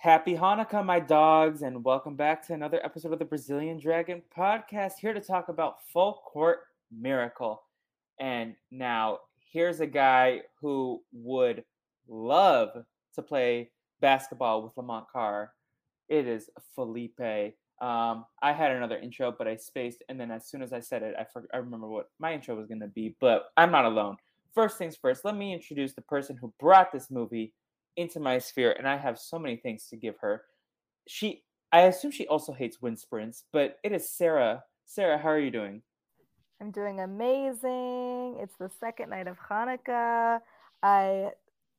Happy Hanukkah, my dogs, and welcome back to another episode of the Brazilian Dragon podcast. Here to talk about Full Court Miracle. And now, here's a guy who would love to play basketball with Lamont Carr. It is Felipe. Um, I had another intro, but I spaced, and then as soon as I said it, I, for- I remember what my intro was going to be. But I'm not alone. First things first, let me introduce the person who brought this movie into my sphere, and I have so many things to give her. She, I assume she also hates wind sprints, but it is Sara. Sara, how are you doing? I'm doing amazing. It's the second night of Hanukkah. I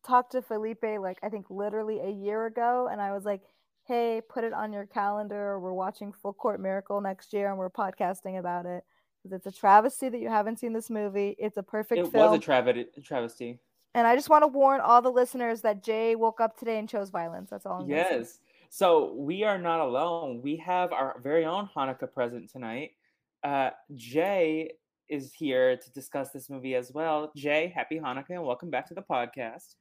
talked to Felipe like I think literally a year ago, and I was like, "Hey, put it on your calendar. We're watching Full Court Miracle next year, and we're podcasting about it because it's a travesty that you haven't seen this movie. It's a perfect It film, was a trav- travesty. And I just want to warn all the listeners that Jay woke up today and chose violence. That's all. I'm. Yes. So we are not alone. We have our very own Hanukkah present tonight. Uh, Jay is here to discuss this movie as well. Jay, happy Hanukkah and welcome back to the podcast.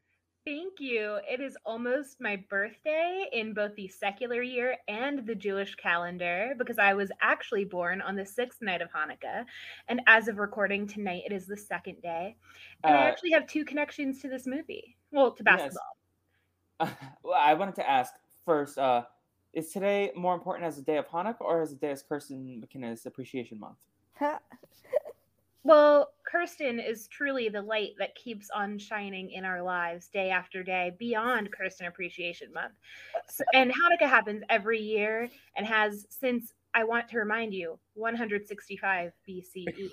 Thank you. It is almost my birthday in both the secular year and the Jewish calendar because I was actually born on the sixth night of Hanukkah. And as of recording tonight, it is the second day. And I Uh, actually have two connections to this movie. Well, to Yes. basketball. well, I wanted to ask first, uh, is today more important as a day of Hanukkah or as a day as Kirsten McKenna's Appreciation Month? Well, Kirsten is truly the light that keeps on shining in our lives day after day beyond Kirsten Appreciation Month. So, and Hanukkah happens every year and has since, I want to remind you, 165 BCE.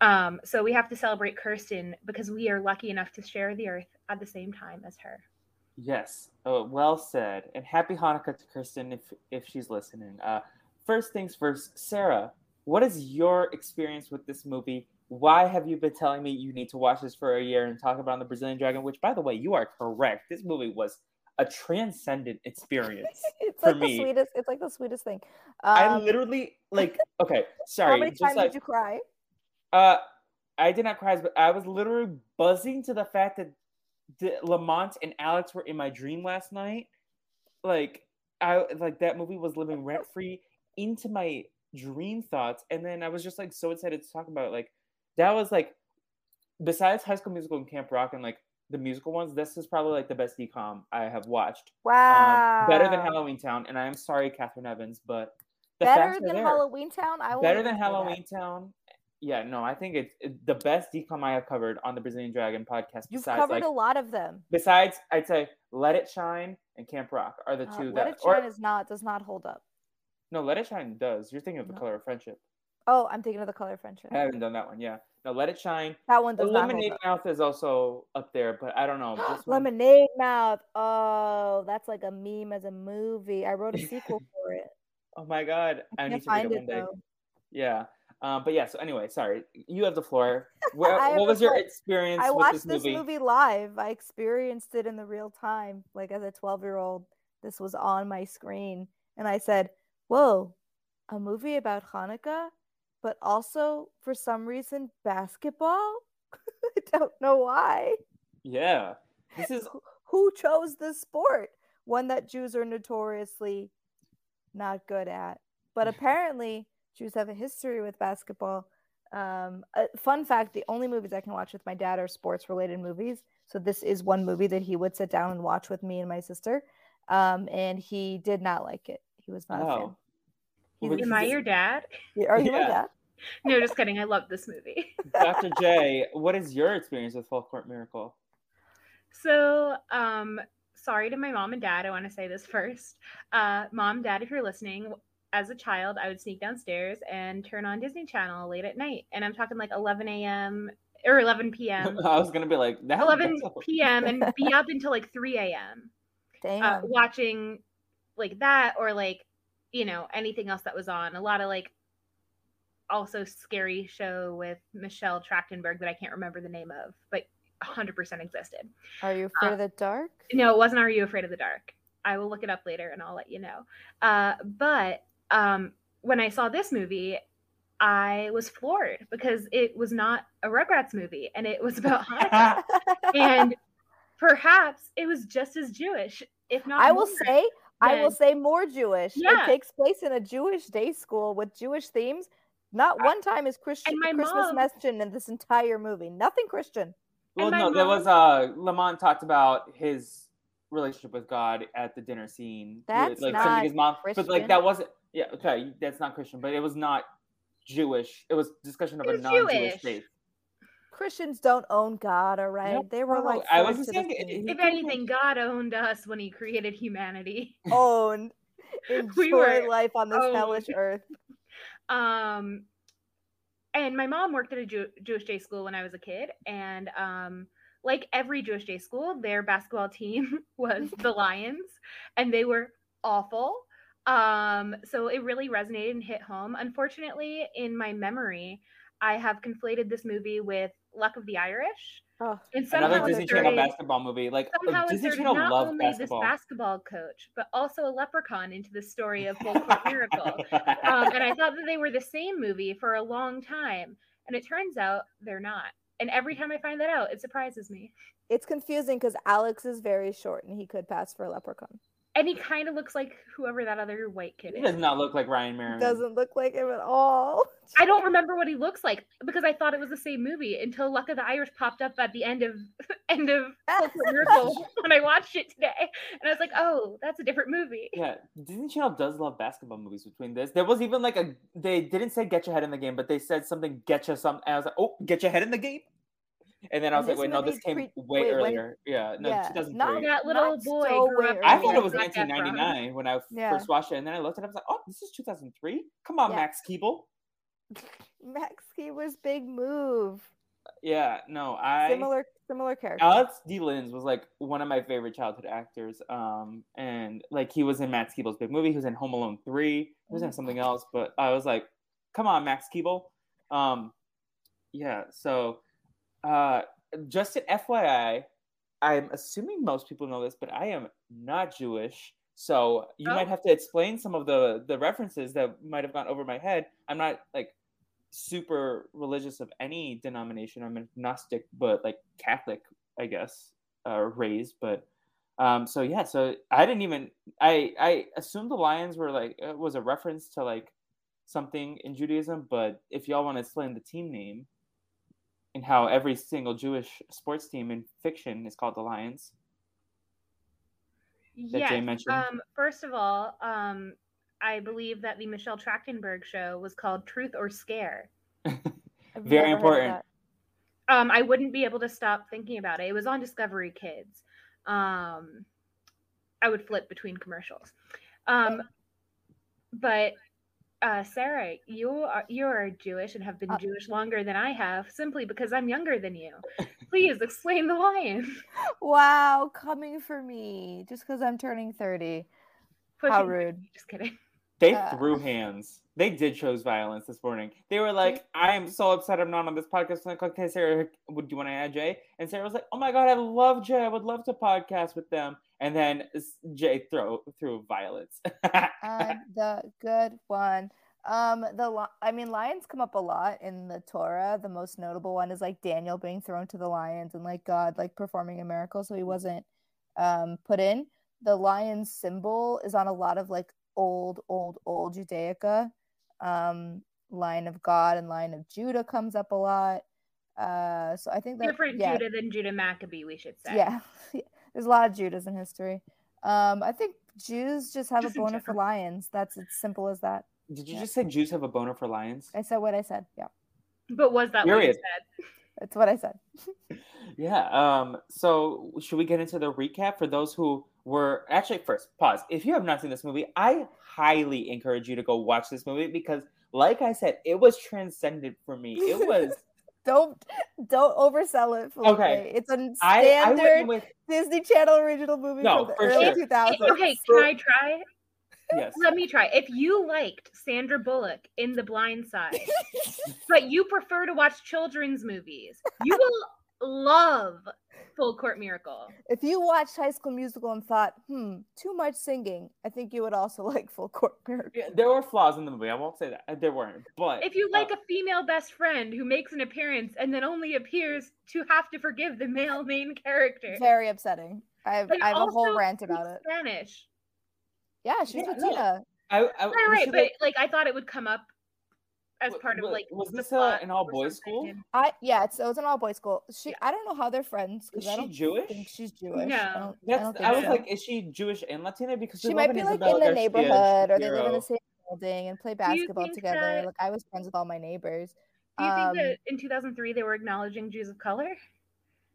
Um, so we have to celebrate Kirsten because we are lucky enough to share the earth at the same time as her. Yes, oh, well said. And happy Hanukkah to Kirsten if if she's listening. Uh, first things first, Sarah, what is your experience with this movie? Why have you been telling me you need to watch this for a year and talk about the Brazilian Dragon? Which, by the way, you are correct. This movie was a transcendent experience. it's For like me. the sweetest. It's like the sweetest thing. I Um, literally like. Okay, sorry. How many times like, did you cry? Uh, I did not cry, but I was literally buzzing to the fact that the, Lamont and Alex were in my dream last night. Like I like that movie was living rent free into my dream thoughts, and then I was just like so excited to talk about it. Like that was like besides High School Musical and Camp Rock and like the musical ones, this is probably like the best DCOM I have watched. Wow. Um, better than Halloween Town, and I am sorry, Catherine Evans, but better than there Halloween Town. I better than say that. Halloween Town. Yeah, no, I think it's it- the best DCOM I have covered on the Brazilian Dragon podcast. You've besides, covered like, a lot of them. besides, I'd say Let It Shine and Camp Rock are the Uh, two Let that. It or- Shine is not does not hold up. No, Let It Shine does. You're thinking of the No. Color of Friendship. Oh, I'm thinking of the color of friendship. I haven't done that one. Yeah, no, Let It Shine. That one does Lemonade. Mouth is also up there, but I don't know. This one- Lemonade Mouth. Oh, that's like a meme as a movie. I wrote a sequel for it. Oh my god, I, I need to read find it one day. though. Yeah. Um, but yeah, so anyway, sorry. You have the floor. Where, what was your experience I watched this this movie? movie live. I experienced it in the real time. Like as a 12 year old, this was on my screen. And I said, Whoa, a movie about Hanukkah, but also for some reason basketball? I don't know why. Yeah. This is Who- chose this sport? One that Jews are notoriously not good at. But apparently, Jews have a history with basketball. Um, a fun fact the only movies I can watch with my dad are sports related movies. So, this is one movie that he would sit down and watch with me and my sister. Um, and he did not like it. He was not a fan. oh. He's- Am I your dad? Are you my dad? No, just kidding. I love this movie. Dr. J, what is your experience with Full Court Miracle? So, um, sorry to my mom and dad. I want to say this first. Uh, mom, dad, if you're listening, as a child, I would sneak downstairs and turn on Disney Channel late at night. And I'm talking like 11 a.m. or 11 p.m. I was gonna be like 11 p.m. and be up until like 3 a.m. Uh, watching like that or like, you know, anything else that was on. A lot of like also scary show with Michelle Trachtenberg that I can't remember the name of, but 100% existed. Are you afraid uh, of the dark? No, it wasn't Are You Afraid of the Dark? I will look it up later and I'll let you know. Uh, but um, when I saw this movie, I was floored because it was not a Rugrats movie and it was about Hanukkah. and perhaps it was just as Jewish, if not I will say, I will say more Jewish. Yeah. It takes place in a Jewish day school with Jewish themes. Not I- one time is Christian my Christmas mom- mentioned in this entire movie. Nothing Christian. well, my no, there was uh Lamont talked about his relationship with God at the dinner scene. That's like not something his mom, but like that wasn't. Yeah, okay, that's not Christian, but it was not Jewish. It was discussion of It a non-Jewish Jewish. faith. Christians don't own God, all right? No, they were like I wasn't the saying. If anything, God owned us when he created humanity. owned. Enjoy We were life on this owned. hellish earth. um and my mom worked at a Jew- jewish day school when i was a kid and um like every jewish day school their basketball team was the lions and they were awful um so it really resonated and hit home unfortunately in my memory i have conflated this movie with luck of the irish Oh, and somehow Another Disney Channel inserted- basketball movie. Like somehow Disney Channel not loved only basketball. this basketball coach but also a leprechaun into the story of full court miracle um, and I thought that they were the same movie for a long time, and it turns out they're not. And every time I find that out, it surprises me. it's confusing because Alex is very short and he could pass for a leprechaun. And he kind of looks like whoever that other white kid is. he does not look like Ryan Merriman. Doesn't look like him at all. I don't remember what he looks like because I thought it was the same movie until Luck of the Irish popped up at the end of end of Miracle when I watched it today, and I was like, "Oh, that's a different movie." Yeah, Disney Channel does love basketball movies. Between this, there was even like a they didn't say get your head in the game, but they said something get you some. And I was like, oh, get your head in the game. And then I was And like, wait, no, this came pre- way wait, when- earlier. yeah, no, Yeah, 2003. not- That little Not boy so grew up. way I thought it was Zac Efron. 1999 when I Yeah. first watched it, and then I looked it up. I was like, oh, this is 2003. Come on, Yeah. Max Keeble. Max Keeble's big move. Yeah, no, I Similar similar character. Alex D. Linz was like one of my favorite childhood actors. Um, and like he was in Max Keeble's big movie. He was in Home Alone Three. He was in something else, but I was like, come on, Max Keeble. Um, yeah. So, uh, just an FYI, I'm assuming most people know this, but I am not Jewish. So you Oh. might have to explain some of the the references that might have gone over my head. I'm not like super religious of any denomination. I'm agnostic, but like Catholic, I guess, uh, raised. But um, so yeah, so I didn't even I I assumed the lions were like it was a reference to like something in Judaism. But if y'all want to explain the team name and how every single Jewish sports team in fiction is called the Lions, that Jay mentioned. Um, first of all, um, I believe that the Michelle Trachtenberg show was called Truth or Scare. Very never heard of important. Um, I wouldn't be able to stop thinking about it. It was on Discovery Kids. Um, I would flip between commercials. Um, but uh, Sara, you are you are Jewish and have been Uh, Jewish longer than I have, simply because I'm younger than you. Please explain the lion. Wow, coming for me just because I'm turning 30. How Pushing- rude. Just kidding. They Uh, threw hands. They did chose violence this morning. They were like, "I am so upset I'm not on this podcast." I'm like, okay, Sara, would you want to add Jay? And Sara was like, "Oh my god, I love Jay. I would love to podcast with them." And then Jay throw threw violence. I'm the good one. Um, the I mean, lions come up a lot in the Torah. The most notable one is like Daniel being thrown to the lions and like God like performing a miracle, so he wasn't um put in. The lion symbol is on a lot of like old, old, old Judaica. Um, lion of God and lion of Judah comes up a lot. Uh, so I think that Different yeah, Judah than Judah Maccabee, we should say. yeah, there's a lot of Judahs in history. Um, I think Jews just have Just a in boner for lions. That's as simple as that. Did you Yeah. just say Jews have a boner for lions? I said what I said. Yeah, But was that what you said? that's what I said. Yeah. Um. So should we get into the recap for those who were actually first pause? If you have not seen this movie, I highly encourage you to go watch this movie because, like I said, it was transcendent for me. It was. Don't don't oversell it. Felipe. Okay. it's a standard went with Disney Channel original movie No, from the for early sure. 2000s. Okay, can I try? yes. Let me try. If you liked Sandra Bullock in The Blind Side, but you prefer to watch children's movies, you will love Full Court Miracle. If you watched High School Musical and thought, hmm, too much singing, I think you would also like Full Court Miracle. Yeah, there were flaws in the movie. I won't say that uh, there weren't, but If you uh, like a female best friend who makes an appearance and then only appears to have to forgive the male main character, Very upsetting. I have, I have a whole rant about it. Spanish. Yeah, she's Yeah, with no. I, I Right, right, but have- like I thought it would come up as wa- part of like was this a, an all boys school? I yeah, it's, it was an all boys school. She Yeah. I don't know how they're friends because Is I she don't Jewish? think she's Jewish. I No. don't, I don't I, was so. like, is she Jewish and Latina? Because she might be an like Isabel in the neighborhood or they live in the same building and play basketball together. that- Like I was friends with all my neighbors. Do you Um, think that in 2003 they were acknowledging Jews of color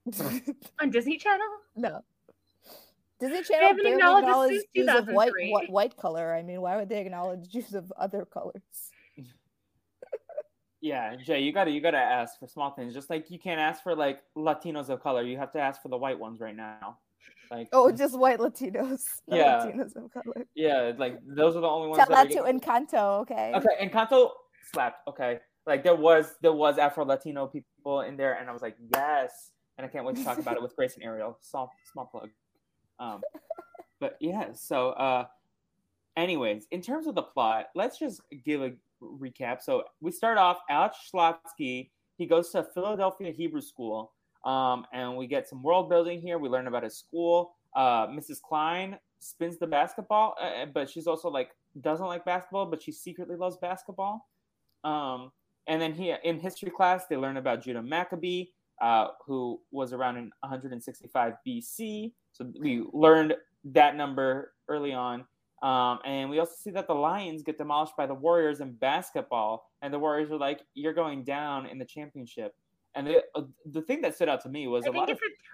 on Disney Channel? no. Disney Channel haven't barely acknowledged it Jews of white, white white color. I mean, why would they acknowledge Jews of other colors? Yeah, Jay, you gotta you gotta ask for small things. Just like you can't ask for like Latinos of color, you have to ask for the white ones right now. Like Oh, just white Latinos. Yeah. Latinos of color. yeah, like those are the only ones are that to getting- Encanto, okay? Okay, Encanto slapped. Okay, like there was there was Afro Latino people in there, and I was like, yes, and I can't wait to talk about it with Grace and Ariel. Small small plug. Um, but yeah, so uh, anyways, in terms of the plot, let's just give a recap. So we start off. Alex Schlotsky he goes to Philadelphia Hebrew School, um, and we get some world building here. We learn about his school. Uh, Mrs. Klein spins the basketball, uh, but she's also like doesn't like basketball, but she secretly loves basketball. Um, and then he in history class they learn about Judah Maccabee, uh, who was around in 165 BC. So we learned that number early on. Um, and we also see that the Lions get demolished by the Warriors in basketball, and the Warriors are like, "You're going down in the championship." And the uh, the thing that stood out to me was I a think lot it's of a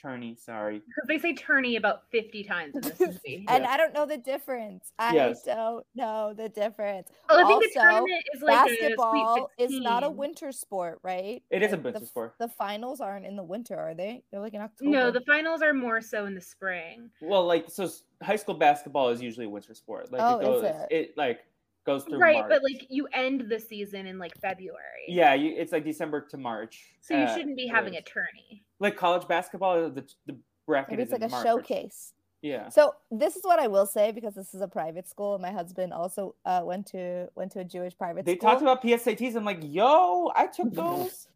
tourney tourney. Sorry, because they say tourney about 50 times in this movie. And Yeah. I don't know the difference. I Yes. don't know the difference. Well, I think the Also, tournament is like Basketball a is not a winter sport, right? It is a Like, winter the, sport. The finals aren't in the winter, are they? They're like in October. No, the finals are more so in the spring. well, like so, high school basketball is usually a winter sport. Like Oh, it is goes, it? like goes through Right, March. but like you end the season in like February. yeah, you, it's like December to March. So you uh, shouldn't be having a earliest. tourney. Like college basketball. The the bracket it's like a March. showcase. Yeah. So this is what I will say because this is a private school. and My husband also uh, went to went to a Jewish private school. They school. talked about PSATs. I'm like, yo, I took those.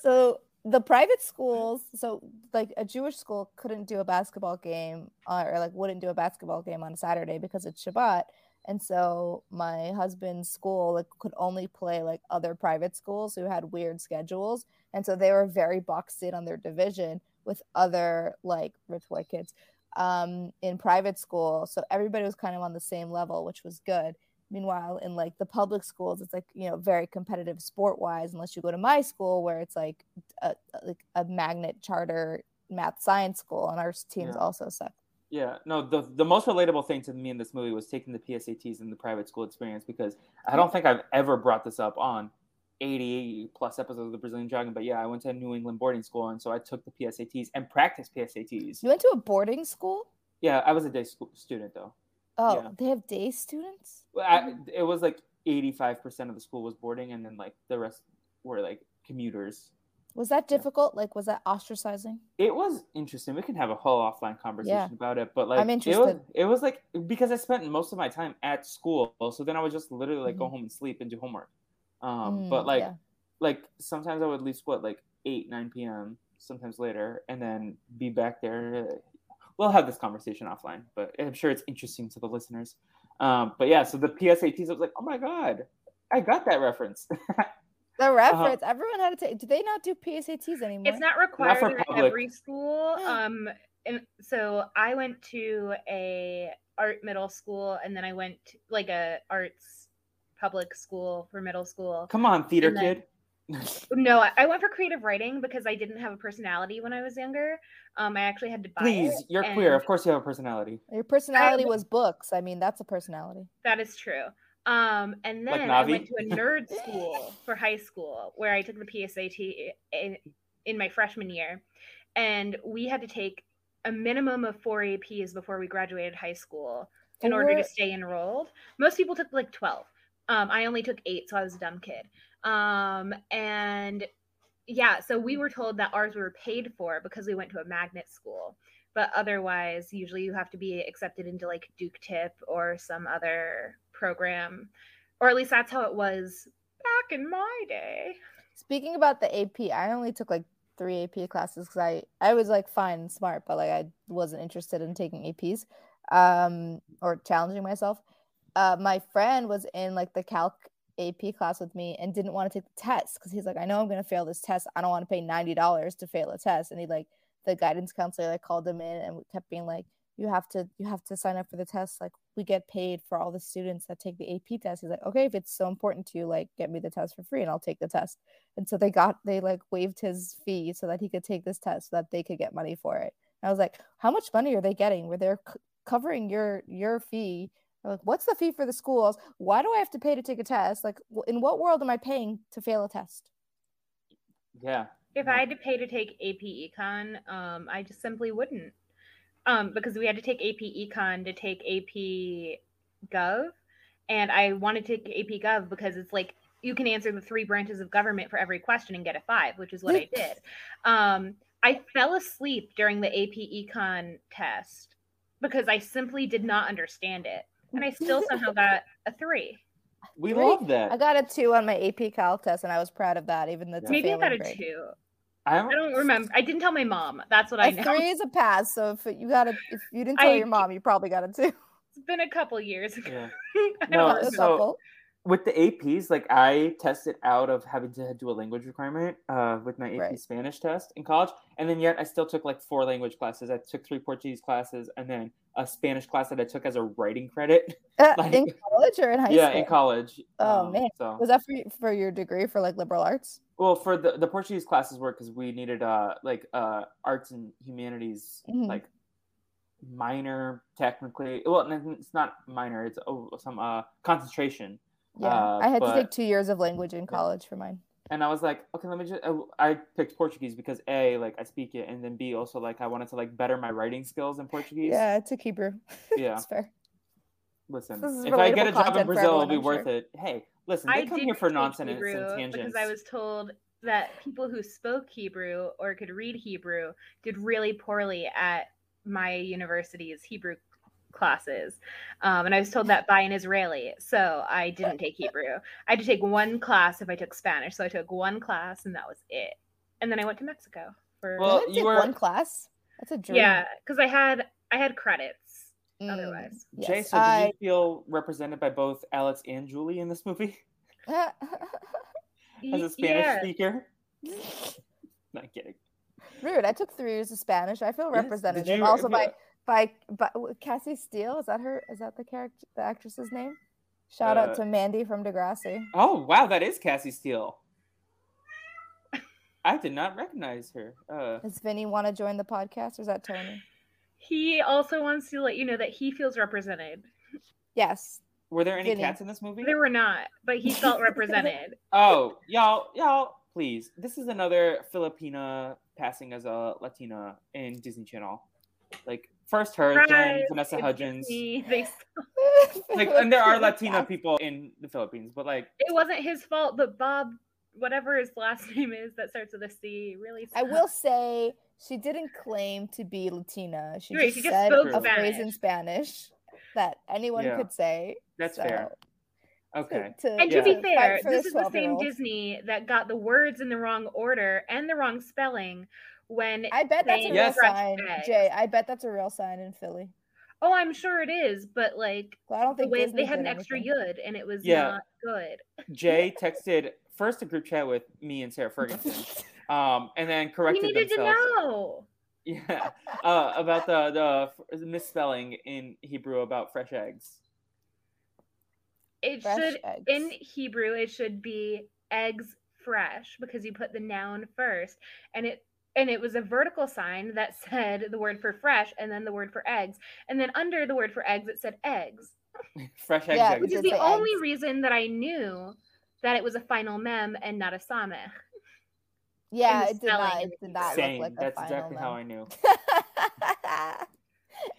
so the private schools so like a jewish school couldn't do a basketball game uh, or like wouldn't do a basketball game on saturday because it's shabbat and so my husband's school like could only play like other private schools who had weird schedules and so they were very boxed in on their division with other like rich white kids um in private school so everybody was kind of on the same level which was good Meanwhile, in like the public schools, it's like you know very competitive sport wise. Unless you go to my school, where it's like a like a magnet charter math science school, and our teams Yeah. also suck. Yeah, no, the the most relatable thing to me in this movie was taking the PSATs in the private school experience because I don't think I've ever brought this up on 80 plus episodes of the Brazilian Dragon, but yeah, I went to a New England boarding school and so I took the PSATs and practiced PSATs. You went to a boarding school? Yeah, I was a day school student though. Oh, Yeah. they have day students. Well, I, it was like 85% of the school was boarding and then like the rest were like commuters. Was that Yeah. difficult? Like, was that ostracizing? It was interesting. We can have a whole offline conversation Yeah. about it, but like I'm it was interested. it was like because I spent most of my time at school, so then I would just literally like go Mhm. home and sleep and do homework. Um, but Mm, like yeah. like sometimes I would leave school at like eight nine p.m. Sometimes later, and then be back there. We'll have this conversation offline, but I'm sure it's interesting to the listeners. Um, but yeah, so the PSATs, I was like, oh my god, I got that reference. The reference. Everyone had to take. Do they not do PSATs anymore? It's not required for at public. every school. Um, and so I went to a art middle school, and then I went to, like a arts public school for middle school. Come on, theater then- kid. No, I- I went for creative writing because I didn't have a personality when I was younger. Um, I actually had to buy Please, it, you're queer. Of course, you have a personality. Your personality was books. I mean, that's a personality. That is true. Um, and Like then I went to a nerd school for high school where I took the PSAT in, in my freshman year, and we had to take a minimum of four APs before we graduated high school in order to stay enrolled. Most people took like twelve. Um, I only took eight, so I was a dumb kid. Um, and yeah, so we were told that ours were paid for because we went to a magnet school. But otherwise, usually you have to be accepted into like Duke TIP or some other program, or at least that's how it was back in my day. Speaking about the AP, I only took like three AP classes because I I was like fine and smart, but like I wasn't interested in taking APs, um, or challenging myself. Uh, my friend was in like the calc AP class with me and didn't want to take the test because he's like, I know I'm gonna fail this test. I don't want to pay ninety dollars to fail a test. And he like the guidance counselor like called him in and kept being like, you have to you have to sign up for the test. Like we get paid for all the students that take the AP test. He's like, okay, if it's so important to you, like get me the test for free and I'll take the test. And so they got they like waived his fee so that he could take this test so that they could get money for it. And I was like, how much money are they getting? Where they're c- covering your your fee? I'm like, what's the fee for the schools? Why do I have to pay to take a test? Like, in what world am I paying to fail a test? Yeah. If I had to pay to take AP Econ, um, I just simply wouldn't. Um, because we had to take AP Econ to take AP Gov, and I wanted to take AP Gov because it's like you can answer the three branches of government for every question and get a five, which is what I did. Um, I fell asleep during the AP Econ test because I simply did not understand it, and I still somehow got a three. We Three? love that. I got a two on my AP Calc test, and I was proud of that, even though it's Maybe I got a grade. two. I I don't remember. I didn't tell my mom. That's what I A know. three is a pass. So if you got a, if you didn't tell I- your mom, you probably got it too. It's been a couple years ago. Yeah. No, don't a remember. so- With the APs, like I tested out of having to do a language requirement uh, with my AP Right. Spanish test in college, and then yet I still took like four language classes. I took three Portuguese classes, and then a Spanish class that I took as a writing credit. Uh, like- in college or in high yeah, school? Yeah, in college. Oh, Um, man. So Was that for for your degree for like liberal arts? Well, for the the Portuguese classes were because we needed uh like uh arts and humanities Mhm. like minor technically. Well, it's not minor. It's some uh concentration. Yeah, Uh, I had to take two years of language in college for mine. And I was like, okay, let me just. I, I picked Portuguese because a like I speak it, and then b also like I wanted to like better my writing skills in Portuguese. Yeah, I took Hebrew. Yeah. it's fair. Listen, if I get a job in Brazil, it'll be I'm worth sure. it. Hey, listen, they I come did here for take nonsense Hebrew and tangents. because I was told that people who spoke Hebrew or could read Hebrew did really poorly at my university's Hebrew classes. Um, and I was told that by an Israeli. So I didn't take Hebrew. I had to take one class if I took Spanish. So I took one class and that was it. And then I went to Mexico for Well, I you were- one class. That's a dream. yeah, because I had I had credits Mm, otherwise. Jay, yes, so did I- you feel represented by both Alex and Julie in this movie as a Spanish yeah. speaker? Not kidding. Rude. I took three years of Spanish. I feel Yes, you- also by by by Cassie Steele. Is that her? Is that the character, the actress's name? Shout Uh, out to Mandy from Degrassi. Oh wow, that is Cassie Steele. I did not recognize her. Uh, Does Vinny want to join the podcast, or is that Tony? He also wants to let you know that he feels represented. Yes. were there any Vinny. cats in this movie? There were not, but he felt represented. Oh, y'all, y'all, please. This is another Filipina passing as a Latina in Disney Channel. Like first her, then Right, Vanessa it's Hudgens. Disney. They- Like, and there are Latina people in the Philippines, but like, it wasn't his fault, but Bob, whatever his last name is that starts with a C, really. I will say she didn't claim to be Latina. She Right, just she just said spoke a phrase in Spanish. Spanish that anyone Yeah. could say. that's so, fair. Okay. to- And Yeah. to be fair, this is the same Disney that got the words in the wrong order and the wrong spelling when. I bet that's a saying real Yes. sign, eggs. Jay. I bet that's a real sign in Philly. Oh, I'm sure it is, but like Well, I don't the think way Disney they had an extra anything. yud and it was Yeah. not good. Jay texted first a group chat with me and Sarah Ferguson, um, and then corrected We corrected needed to know. Yeah, uh, about the the misspelling in Hebrew about fresh eggs. It Fresh should eggs. in Hebrew it should be eggs fresh because you put the noun first, and it and it was a vertical sign that said the word for fresh and then the word for eggs, and then under the word for eggs it said eggs, Fresh eggs. Yeah, eggs. which is the only eggs. reason that I knew that it was a final mem and not a samech. Yeah, the it did not. spelling It did not Same. look like That's a final exactly how I knew.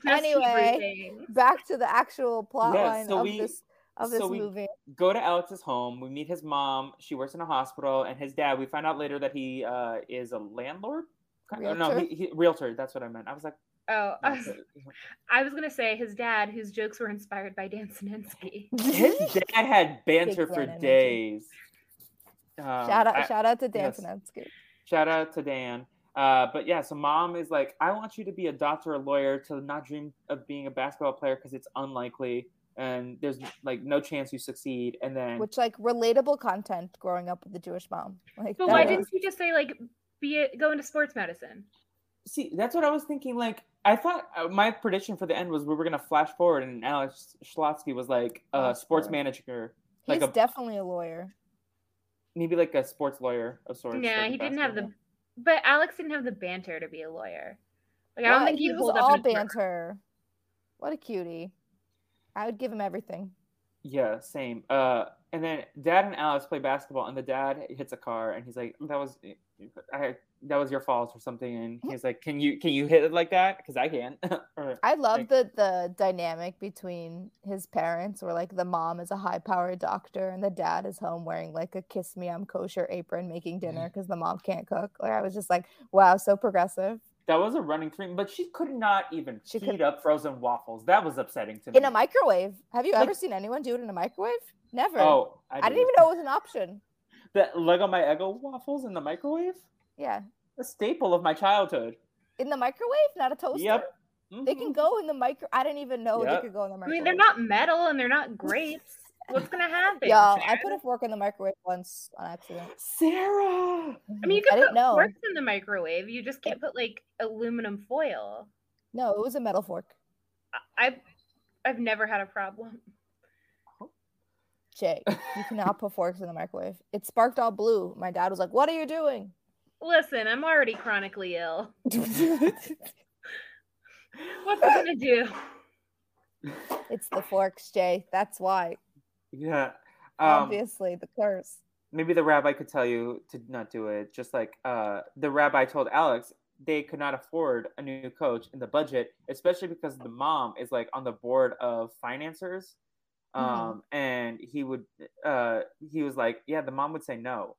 Anyway, back to the actual plot Yeah, line so of we- this of this so we- movie. Go to Alex's home. We meet his mom. She works in a hospital, and his dad. We find out later that he uh, is a landlord. Kind- oh, No, Realtor? he, he, realtor. That's what I meant. I was like, Oh, I was, I was gonna say his dad, whose jokes were inspired by Dan Sinensky. his dad had banter for brain energy. days. Um, shout out! I- shout out to Dan yes. Sinensky. Shout out to Dan. Uh, but yeah, so mom is like, I want you to be a doctor or a lawyer to not dream of being a basketball player because it's unlikely and there's like no chance you succeed. And then Which like relatable content growing up with the Jewish mom. Like But why is- didn't you just say like be it go into sports medicine? see, that's what I was thinking. Like, I thought uh, my prediction for the end was we were gonna flash forward, and Alex Schlotsky was like a Flash sports forward. manager, He's like a definitely a lawyer. Maybe like a sports lawyer of sorts. Yeah, like a he didn't have the but Alex didn't have the banter to be a lawyer. Like I don't think he he'd was hold all in a court. banter. What a cutie. I would give him everything. Yeah, same. Uh, and then Dad and Alex play basketball, and the dad hits a car, and he's like, "That was, I, that was your fault or something." And he's like, "Can you, can you hit it like that? Because I can." Or- I love Like- the the dynamic between his parents, where like the mom is a high powered doctor and the dad is home wearing like a kiss me I'm kosher apron making mm-hmm. dinner because the mom can't cook. Like I was just like, wow, so progressive. that was a running theme, but she could not even She heat could- up frozen waffles. That was upsetting to me. In a microwave. Have you Like- ever seen anyone do it in a microwave? Never. Oh, I, I didn't even know it was an option. The Leggo my Eggo waffles in the microwave. Yeah. A staple of my childhood. In the microwave, not a toaster. Yep. They mm-hmm. can go in the micro. I didn't even know Yep. they could go in the I microwave. mean, they're not metal and they're not grapes. What's gonna happen? Y'all, I put a fork in the microwave once on accident. Sara. I mean, you can didn't put know. forks in the microwave. You just can't put like aluminum foil. No, it was a metal fork. I- I've I've never had a problem. Jay, you cannot put forks in the microwave. It sparked all blue. My dad was like, "What are you doing?" Listen, I'm already chronically ill. What's it gonna do? it's the forks, Jay. That's why. Yeah. Um, Obviously, the curse. maybe the rabbi could tell you to not do it. Just like uh, the rabbi told Alex, they could not afford a new coach in the budget, especially because the mom is like on the board of financiers. Um, Mhm. and he would, uh, he was like, yeah, the mom would say no.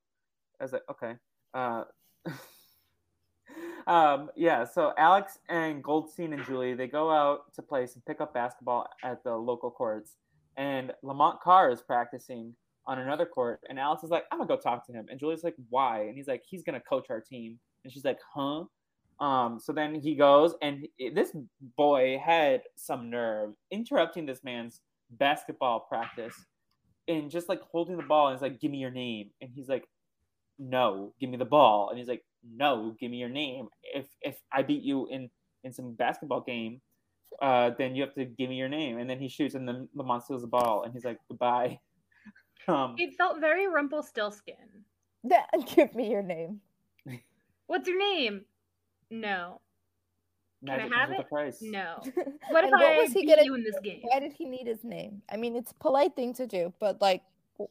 I was like, okay. Uh, um, yeah. So Alex and Goldstein and Julie, they go out to play some pickup basketball at the local courts, and Lamont Carr is practicing on another court, and Alex is like, I'm gonna go talk to him, and Julie's like, why? And he's like, he's gonna coach our team, and she's like, huh? Um, so then he goes, and this boy had some nerve interrupting this man's basketball practice and just like holding the ball and he's like, give me your name, and he's like, no, give me the ball, and he's like, no, give me your name. If if I beat you in in some basketball game, uh, then you have to give me your name. And then he shoots, and then Lamont steals the ball, and he's like, goodbye. Um, It felt very Rumpelstiltskin. Give me your name. What's your name? No, I magic have comes with a it? price. no. What if And I was he beat gonna? you in this game? Why did he need his name? I mean, it's a polite thing to do, but like,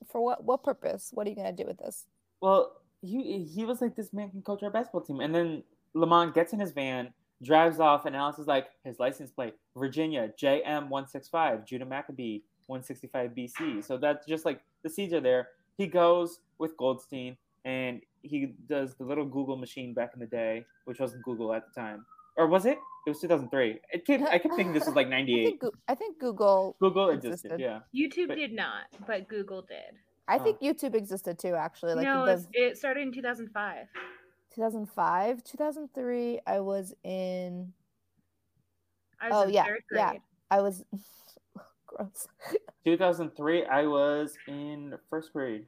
for what? What purpose? What are you gonna do with this? Well, he he was like, this man can coach our basketball team, and then Lamont gets in his van, drives off, and Alex is like, his license plate, Virginia JM one six five, Judah Maccabee one sixty five BC. So that's just like the seeds are there. He goes with Goldstein, and he does the little Google machine back in the day, which wasn't Google at the time, or was it? It was two thousand three. It kept, I kept thinking this was like I think, eight. Goo- I think Google. Google existed, existed. yeah. YouTube But- did not, but Google did. I Oh. think YouTube existed too. Actually, like no, the it started in 2005. 2005, 2003. I was in. I was Oh, in yeah, third yeah. I was. Gross. 2003, I was in first grade.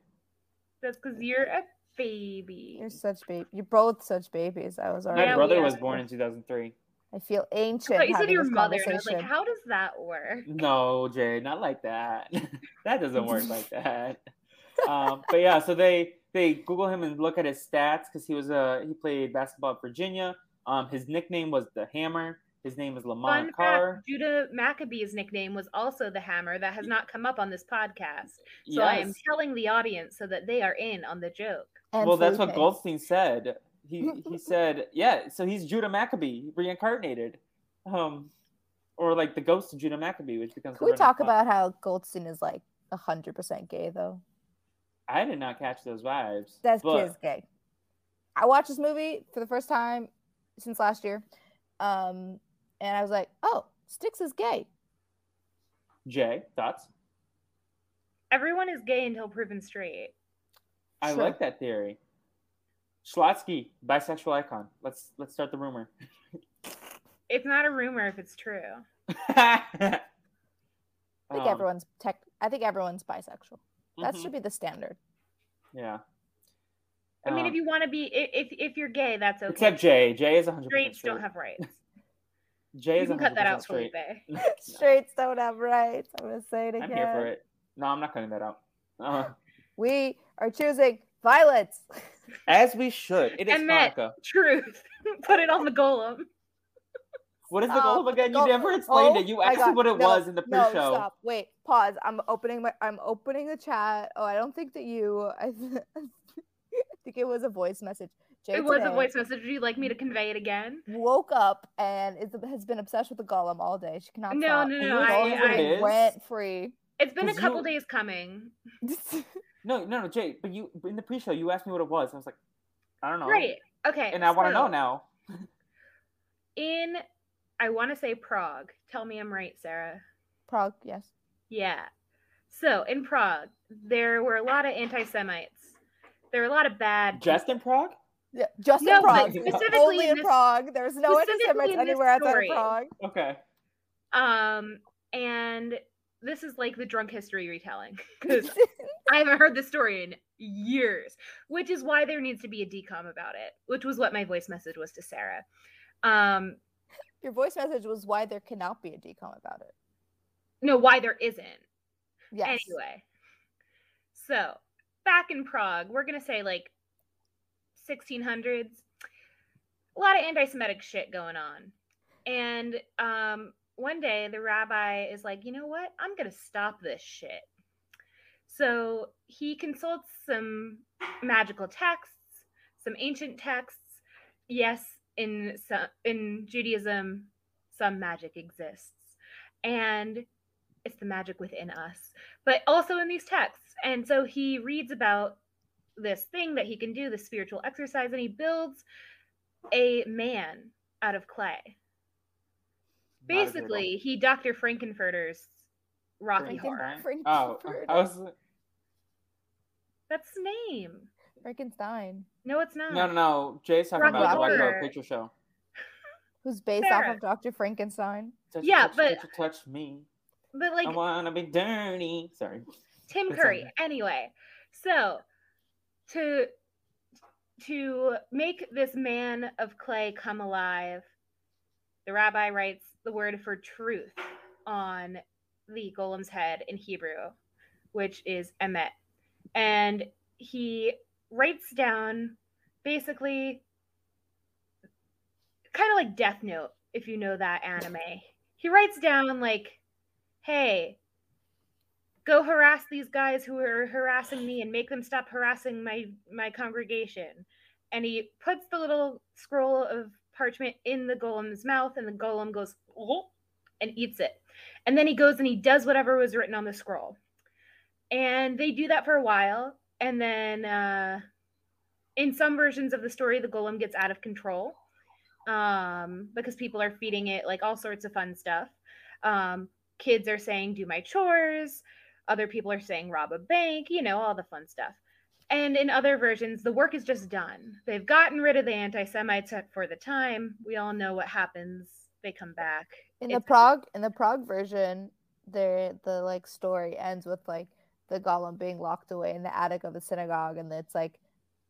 That's because you're a baby. You're such baby. You're both such babies. I was already. Yeah, brother we was born in 2003. I feel ancient. But you said your mother, and I was like, how does that work? No, Jay, not like that. that doesn't work like that. Um, but yeah, so they they Google him and look at his stats because he was uh he played basketball at Virginia. Um, his nickname was the Hammer. His name is Lamont Fun Carr. fact: Judah Maccabee's nickname was also the Hammer. That has not come up on this podcast. So I am telling the audience so that they are in on the joke. And Well, that's what Goldstein said. He he said, yeah. So he's Judah Maccabee reincarnated, um, or like the ghost of Judah Maccabee, which becomes. Can we talk plot. about how Goldstein is like hundred percent gay though? I did not catch those vibes. That's but is gay. I watched this movie for the first time since last year, um, and I was like, "Oh, Styx is gay." Jay, thoughts? Everyone is gay until proven straight. I Sure. like that theory. Schlotsky, bisexual icon. Let's let's start the rumor. It's not a rumor if it's true. I think Um, everyone's tech. I think everyone's bisexual. That mhm, should be the standard. Yeah. I mean, if Um, you want to be, if if you're gay, that's okay. except Jay. Jay is 100 Straights don't have rights. Jay You is can cut that out, straight. Felipe. Straights don't have rights. I'm gonna say it again. I'm here for it. No, I'm not cutting that out. Uh, We are choosing violence. as we should. It is And that- Hanukkah. Truth. Put it on the golem. What is the Stop. goal again? You Go- never explained Oh it. You my asked me God. what it No, was in the No, pre-show. stop. Wait, pause. I'm opening my. I'm opening the chat. Oh, I don't think that you. I, think it was a voice message. Jay It was a voice message. Would you like me to convey it again? Woke up and is, has been obsessed with the golem all day. She cannot No, stop. no, Can no. I, tell me I, it is? rent free. It's been a couple you- days coming. No, no, no, Jay. But you in the pre-show, you asked me what it was. I was like, I don't know. Right. Okay. And I want to know now. In, I want to say Prague. Tell me I'm right, Sara. Prague, yes. Yeah. So in Prague, there were a lot of anti Semites. There were a lot of bad. Just in Prague? Yeah, just No, in Prague. specifically Only in in this- Prague. There's no specifically anti-Semites in anywhere outside story. of Prague. Okay. Um, and this is like the drunk history retelling because I haven't heard the story in years, which is why there needs to be a DCOM about it, which was what my voice message was to Sara. Um, Your voice message was why there cannot be a DCOM about it. no, why there isn't. Yes. Anyway, so back in Prague, we're gonna say like 1600s. A lot of anti-Semitic shit going on, and um, one day the rabbi is like, you know what? I'm gonna stop this shit. So he consults some magical texts, some ancient texts. Yes, in some, in Judaism, some magic exists, and it's the magic within us, but also in these texts. And so he reads about this thing that he can do, the spiritual exercise, and he builds a man out of clay. Not a good Basically, he Dr. Frank-N-Furter's Rocky Franken- Horror. Frank- one. Oh, I was. That's the name. Frankenstein, No, it's not. No, no, no. Jay's talking Rocky about the Rocky Horror Horror. Picture Show. who's based Sara. off of Dr. Frankenstein. Touch, Yeah, touch, but- touch, touch me. But like I wanna be dirty. Sorry. Tim Curry. Anyway, so to to make this man of clay come alive, the rabbi writes the word for truth on the golem's head in Hebrew, which is emet. And he writes down basically kind of like Death Note, if you know that anime. He writes down like, hey, go harass these guys who are harassing me and make them stop harassing my my congregation. And he puts the little scroll of parchment in the golem's mouth and the golem goes "Oh," and eats it. And then he goes and he does whatever was written on the scroll. And they do that for a while and then uh in some versions of the story the golem gets out of control um because people are feeding it like all sorts of fun stuff. Um kids are saying do my chores other people are saying rob a bank you know all the fun stuff. And in other versions the work is just done. They've gotten rid of the anti-semites for the time. We all know what happens. They come back. In the It's- Prague, in the Prague version, there the like story ends with like the golem being locked away in the attic of the synagogue, and it's like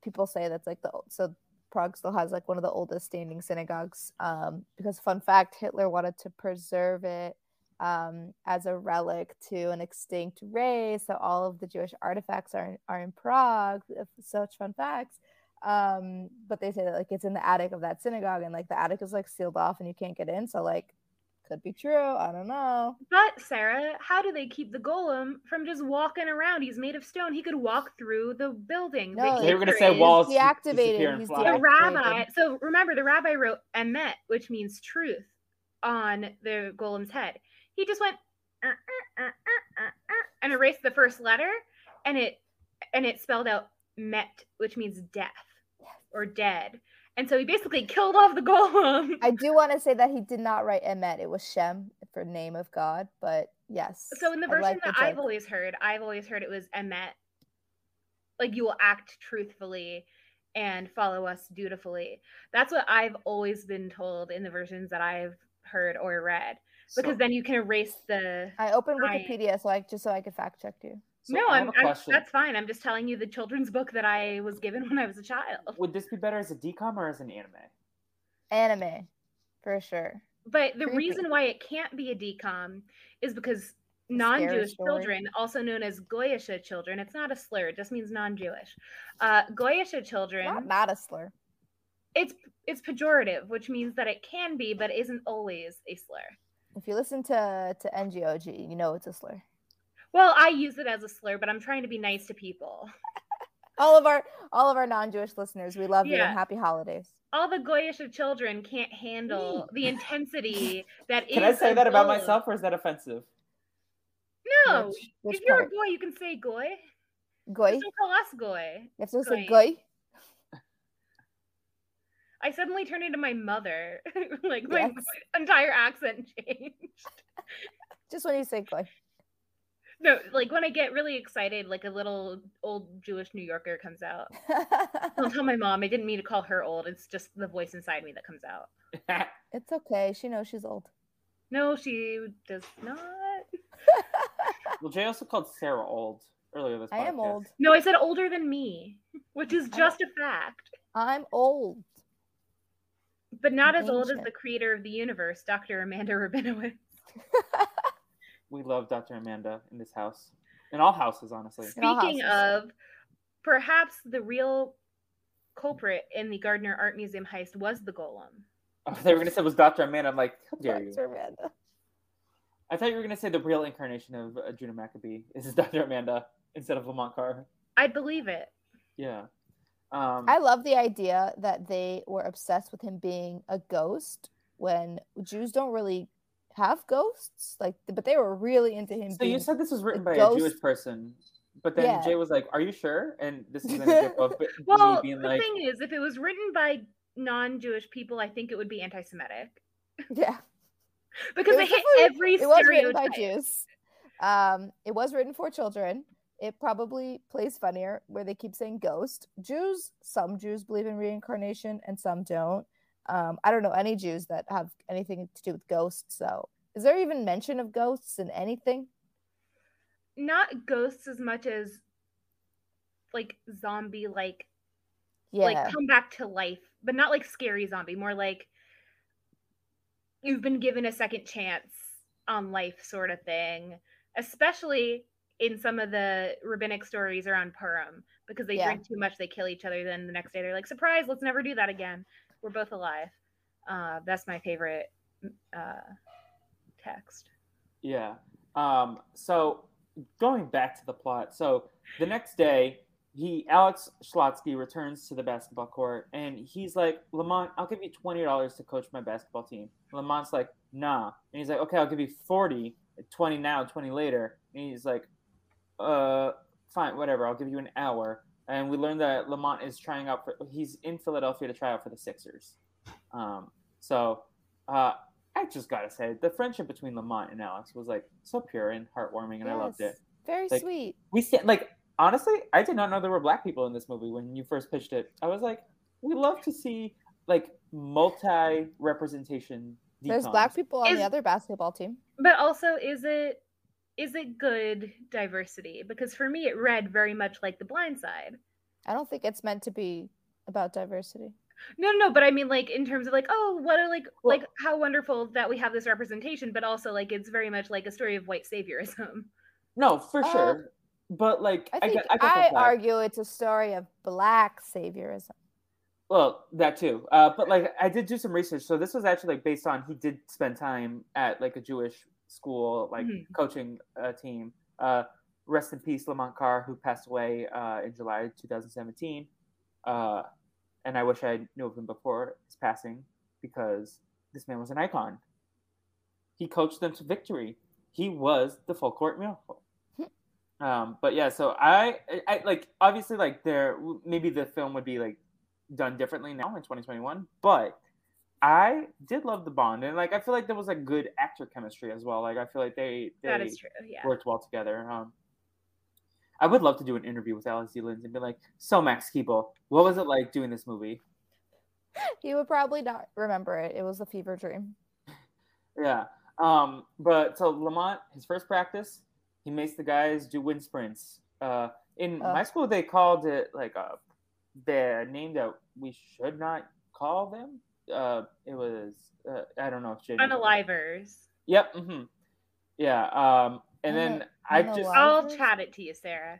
people say that's like the so Prague still has like one of the oldest standing synagogues. Um, because fun fact, Hitler wanted to preserve it um, as a relic to an extinct race. So all of the Jewish artifacts are are in Prague. Such fun facts. Um, but they say that like it's in the attic of that synagogue, and like the attic is like sealed off, and you can't get in. So like could be true. I don't know. But Sara, how do they keep the golem from just walking around? He's made of stone. He could walk through the building. No, The They were gonna say walls He's deactivated. He's fly. The rabbi. So remember, the rabbi wrote emet, which means truth, on the golem's head. He just went "Uh, uh, uh, uh, uh, uh," and erased the first letter, and it and it spelled out met, which means death or dead. And so he basically killed off the golem. I do want to say that he did not write Emet. It was Shem for name of God. But yes. So in the version like that the I've always heard, I've always heard it was emet. Like you will act truthfully and follow us dutifully. That's what I've always been told in the versions that I've heard or read. Because So- then you can erase the I opened I- Wikipedia so I just so I could fact check you. so No, I have I'm, a I'm question. that's fine. I'm just telling you the children's book that I was given when I was a child. Would this be better as a DCOM or as an anime? Anime, for sure. But the Creepy. reason why it can't be a DCOM is because non-Jewish children, also known as Goyisha children, it's not a slur, it just means non-Jewish. Uh, Goyisha children, Not, not a slur. it's it's pejorative, which means that it can be, but isn't always a slur. If you listen to to NGOG, you know it's a slur. Well, I use it as a slur, but I'm trying to be nice to people. All of our all of our non-Jewish listeners, we love you and happy holidays. All the Goyisha children can't handle the intensity that is. Can I say that about golem. myself, or is that offensive? No. Which, which if you're part? a goy, you can say goy. Goy? Just don't call us goy. You have to say goy. Goy. I suddenly turned into my mother. like my, Yes. my entire accent changed. Just when you say goy. No, like when I get really excited, like a little old Jewish New Yorker comes out. I'll tell my mom I didn't mean to call her old. It's just the voice inside me that comes out. it's okay. She knows she's old. No, she does not. well, Jay also called Sarah old earlier this. Podcast. I am old. No, I said older than me, which is I just a fact. I'm old. But not I'm as old as the creator of the universe, Dr. Amanda Rabinowitz. We love Dr. Amanda in this house, in all houses, honestly. Speaking houses. of, perhaps the real culprit in the Gardner Art Museum heist was the golem. Oh, they were gonna say it was Dr. Amanda. I'm like, how dare you? Dr. Amanda. I thought you were gonna say the real incarnation of uh, Judah Maccabee is Dr. Amanda instead of Lamont Carr. I'd believe it. Yeah. Um, I love the idea that they were obsessed with him being a ghost when Jews don't really have ghosts. Like, but they were really into him so being. you said this was written by ghost- a Jewish person, but then Yeah. Jay was like, "Are you sure?" And this is an example of me Well, being the like, thing is, if it was written by non-Jewish people, I think it would be anti-Semitic yeah, because It they was hit definitely- every it was written by. Jews. Um, it was written for children. It probably plays funnier where they keep saying ghost. Jews, some Jews believe in reincarnation and some don't. Um, I don't know any Jews that have anything to do with ghosts. So, is there even mention of ghosts in anything? Not ghosts as much as like zombie-like, Yeah, like come back to life, but not like scary zombie. More like you've been given a second chance on life, sort of thing. Especially in some of the rabbinic stories around Purim, because they Yeah. drink too much, they kill each other. Then the next day they're like, "Surprise! Let's never do that again. We're both alive." Uh, that's my favorite uh, text. Yeah. Um, so going back to the plot, so the next day, he Alex Schlotsky returns to the basketball court and he's like, Lamont, I'll give you twenty dollars to coach my basketball team. Lamont's like, nah. And he's like, Okay, I'll give you 40, 20 now, 20 later. And he's like, uh fine, whatever, I'll give you an hour. And we learned that Lamont is trying out for he's in Philadelphia to try out for the Sixers. Um, so uh I just gotta say, the friendship between Lamont and Alex was like so pure and heartwarming, and I loved it. Very Like, sweet. We stand like honestly, I did not know there were black people in this movie when you first pitched it. I was like, we love to see like multi representation. There's black people on Is- the other basketball team. But also, is it is it good diversity? Because for me, it read very much like The Blind Side. I don't think it's meant to be about diversity. No, no, but I mean, like in terms of like, oh, what a like, Well- like how wonderful that we have this representation, but also like it's very much like a story of white saviorism. No, for Uh, sure. But like, I I, think get, I, I, get the fact. argue it's a story of black saviorism. Well, that too. Uh, but like, I did do some research. So this was actually like based on he did spend time at like a Jewish school, like Mhm. coaching a team. Uh, rest in peace, Lamont Carr, who passed away uh, in July 2017. Uh, and I wish I knew of him before his passing because this man was an icon. He coached them to victory. He was the full court miracle. Um, but yeah, so I, I, I like obviously like there maybe the film would be like done differently now in 2021, but I did love the bond and like I feel like there was like good actor chemistry as well. Like I feel like they they That is true. Yeah. worked well together. Um, I would love to do an interview with Alex D. Linz and be like, "So Max Keeble, what was it like doing this movie?" He would probably not remember it. It was a fever dream. Yeah. Um, but so Lamont, his first practice, he makes the guys do wind sprints. Uh, in Uh. my school, they called it like a the name that we should not call them. Uh, it was uh, I don't know if Jay knows what- Unalivers. Yep. hmm Yeah. Um, and then Una- I just unalive- I'll chat it to you, Sarah.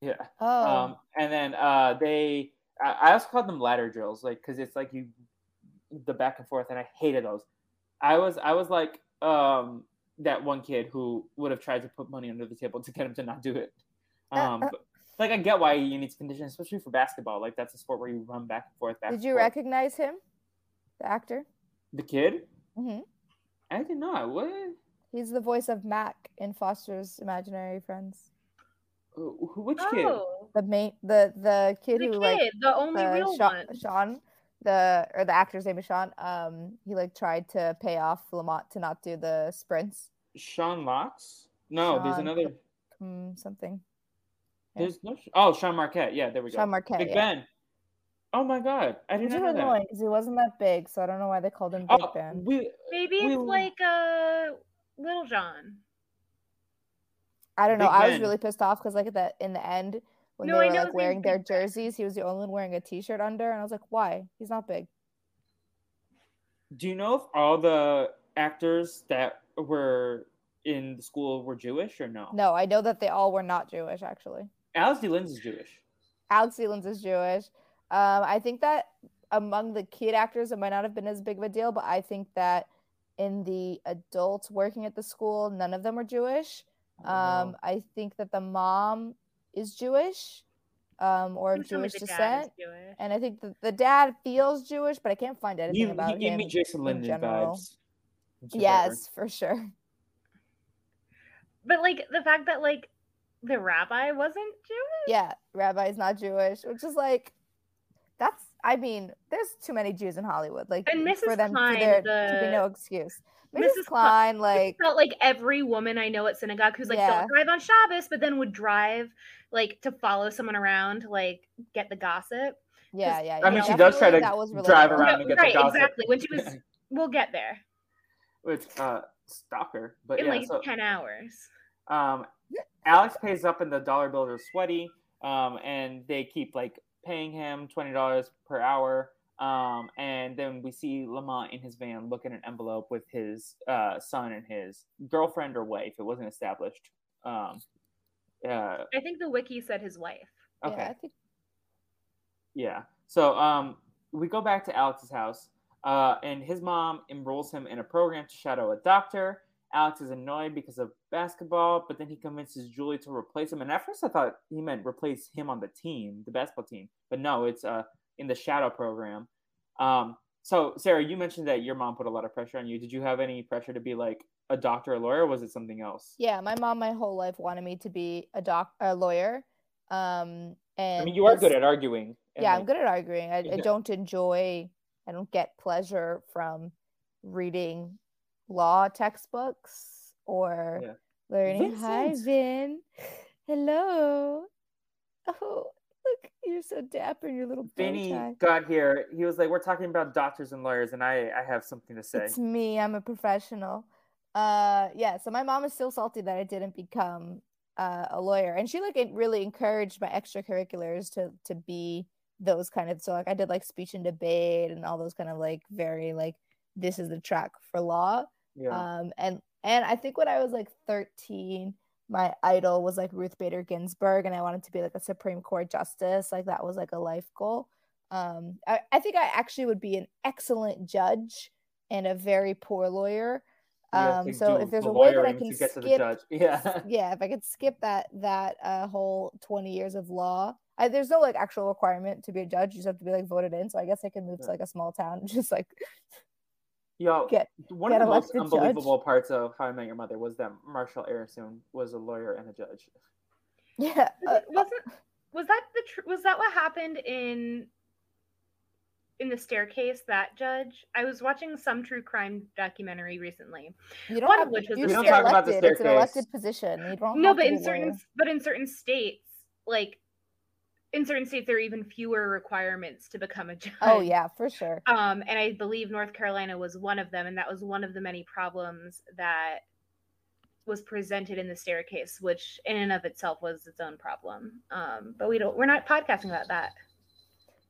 yeah. Oh, Um, and then uh, they, I, I also called them ladder drills, like because it's like you, the back and forth, and I hated those. I was, I was like um, that one kid who would have tried to put money under the table to get him to not do it. Um, but, like I get why you need to condition, especially for basketball. Like that's a sport where you run back and forth. Back did you forth. recognize him, the actor? the kid? hmm I did not. What? He's the voice of Mac in Foster's Imaginary Friends. Who? who- Which kid? Oh, The main, the the kid the who kid, like the only the real Sean, one. Sean, the or the actor's name is Sean. Um, he like tried to pay off Lamont to not do the sprints. Sean Locks? No, there's another. Mm, something. Yeah. There's no. Oh, Sean Marquette. Yeah, there we go. Sean Marquette. Big yeah. Ben. Oh my God, I didn't know that. annoying because he wasn't that big, so I don't know why they called him Big Oh, Ben. we Maybe it's like uh, Little John. I don't know. Big I was really pissed off because like at the in the end when No, they were like wearing their jerseys, he was the only one wearing a T-shirt under, and I was like, why? He's not big. Do you know if all the actors that were in the school were Jewish or no? No, I know that they all were not Jewish. Actually, Alex D. Linz is Jewish. Alex D. Linz is Jewish. Um, I think that among the kid actors, it might not have been as big of a deal, but I think that in the adults working at the school, none of them were Jewish. Um, I think that the mom is Jewish, um, or of Jewish the dad is descent, Jewish. and I think that the dad feels Jewish, but I can't find anything he, about he gave him. me Jason in Linden vibes. Yes, for sure. But like the fact that like the rabbi wasn't Jewish. Yeah, rabbi's not Jewish, which is like, that's. I mean, there's too many Jews in Hollywood. Like And for Mrs. them Klein, for there to be no excuse. Mrs. Mrs. Klein, like felt like every woman I know at synagogue who's like, Yeah. don't drive on Shabbos, but then would drive like to follow someone around to like get the gossip. yeah, yeah. yeah. I mean, she does try to that was drive around No, and get the right, gossip. exactly. When she was, we'll get there with uh, stalker, but in yeah. like so, 10 hours. um, Alex pays up, and the dollar bills are sweaty. Um, and they keep like paying him twenty dollars per hour. Um, and then we see Lamont in his van look at an envelope with his uh, son and his girlfriend or wife. It wasn't established. Um, uh, I think the wiki said his wife. okay. Yeah, I think Yeah. So um, we go back to Alex's house, uh, and his mom enrolls him in a program to shadow a doctor. Alex is annoyed because of basketball, but then he convinces Julie to replace him. And at first, I thought he meant replace him on the team, the basketball team. But no, it's uh, in the shadow program. Um, so, Sarah, you mentioned that your mom put a lot of pressure on you. Did you have any pressure to be like a doctor or lawyer, or was it something else? yeah, my mom my whole life wanted me to be a doc a lawyer. Um and I mean, you are good at arguing. yeah, I'm good at arguing. I, I don't enjoy I don't get pleasure from reading law textbooks or Yeah. learning hi Vincent. Vin. Hello. Oh, look, you're so dapper in your little Vinny tie. got here. He was like, "We're talking about doctors and lawyers," and I, I have something to say. It's me. I'm a professional. Uh, yeah. So my mom is still salty that I didn't become uh, a lawyer, and she like really encouraged my extracurriculars to to be those kind of. So like I did like speech and debate and all those kind of like very like this is the track for law. Yeah. Um, and and I think when I was like 13, my idol was like Ruth Bader Ginsburg, and I wanted to be like a Supreme Court justice. Like that was like a life goal. Um, I, I think I actually would be an excellent judge and a very poor lawyer. Um, so if there's a way that I can to get to the skip, judge. Yeah. yeah, if I could skip that that uh, whole 20 years of law, I, there's no like actual requirement to be a judge. You just have to be like voted in. So I guess I can move to like a small town, just like Yo, Get- one get of the most elected judge. unbelievable parts of How I Met Your Mother was that Marshall Eriksen was a lawyer and a judge. yeah. uh, wasn't was that the tr- was that what happened in in the staircase that judge i was watching some true crime documentary recently you don't one have of which was you a just We don't get talk about the elected. It's an elected position. You don't no but in certain lawyer. but in certain states like in certain states there are even fewer requirements to become a judge Oh yeah, for sure. um and i believe north carolina was one of them and that was one of the many problems that was presented in the staircase which in and of itself was its own problem um but we don't we're not podcasting about that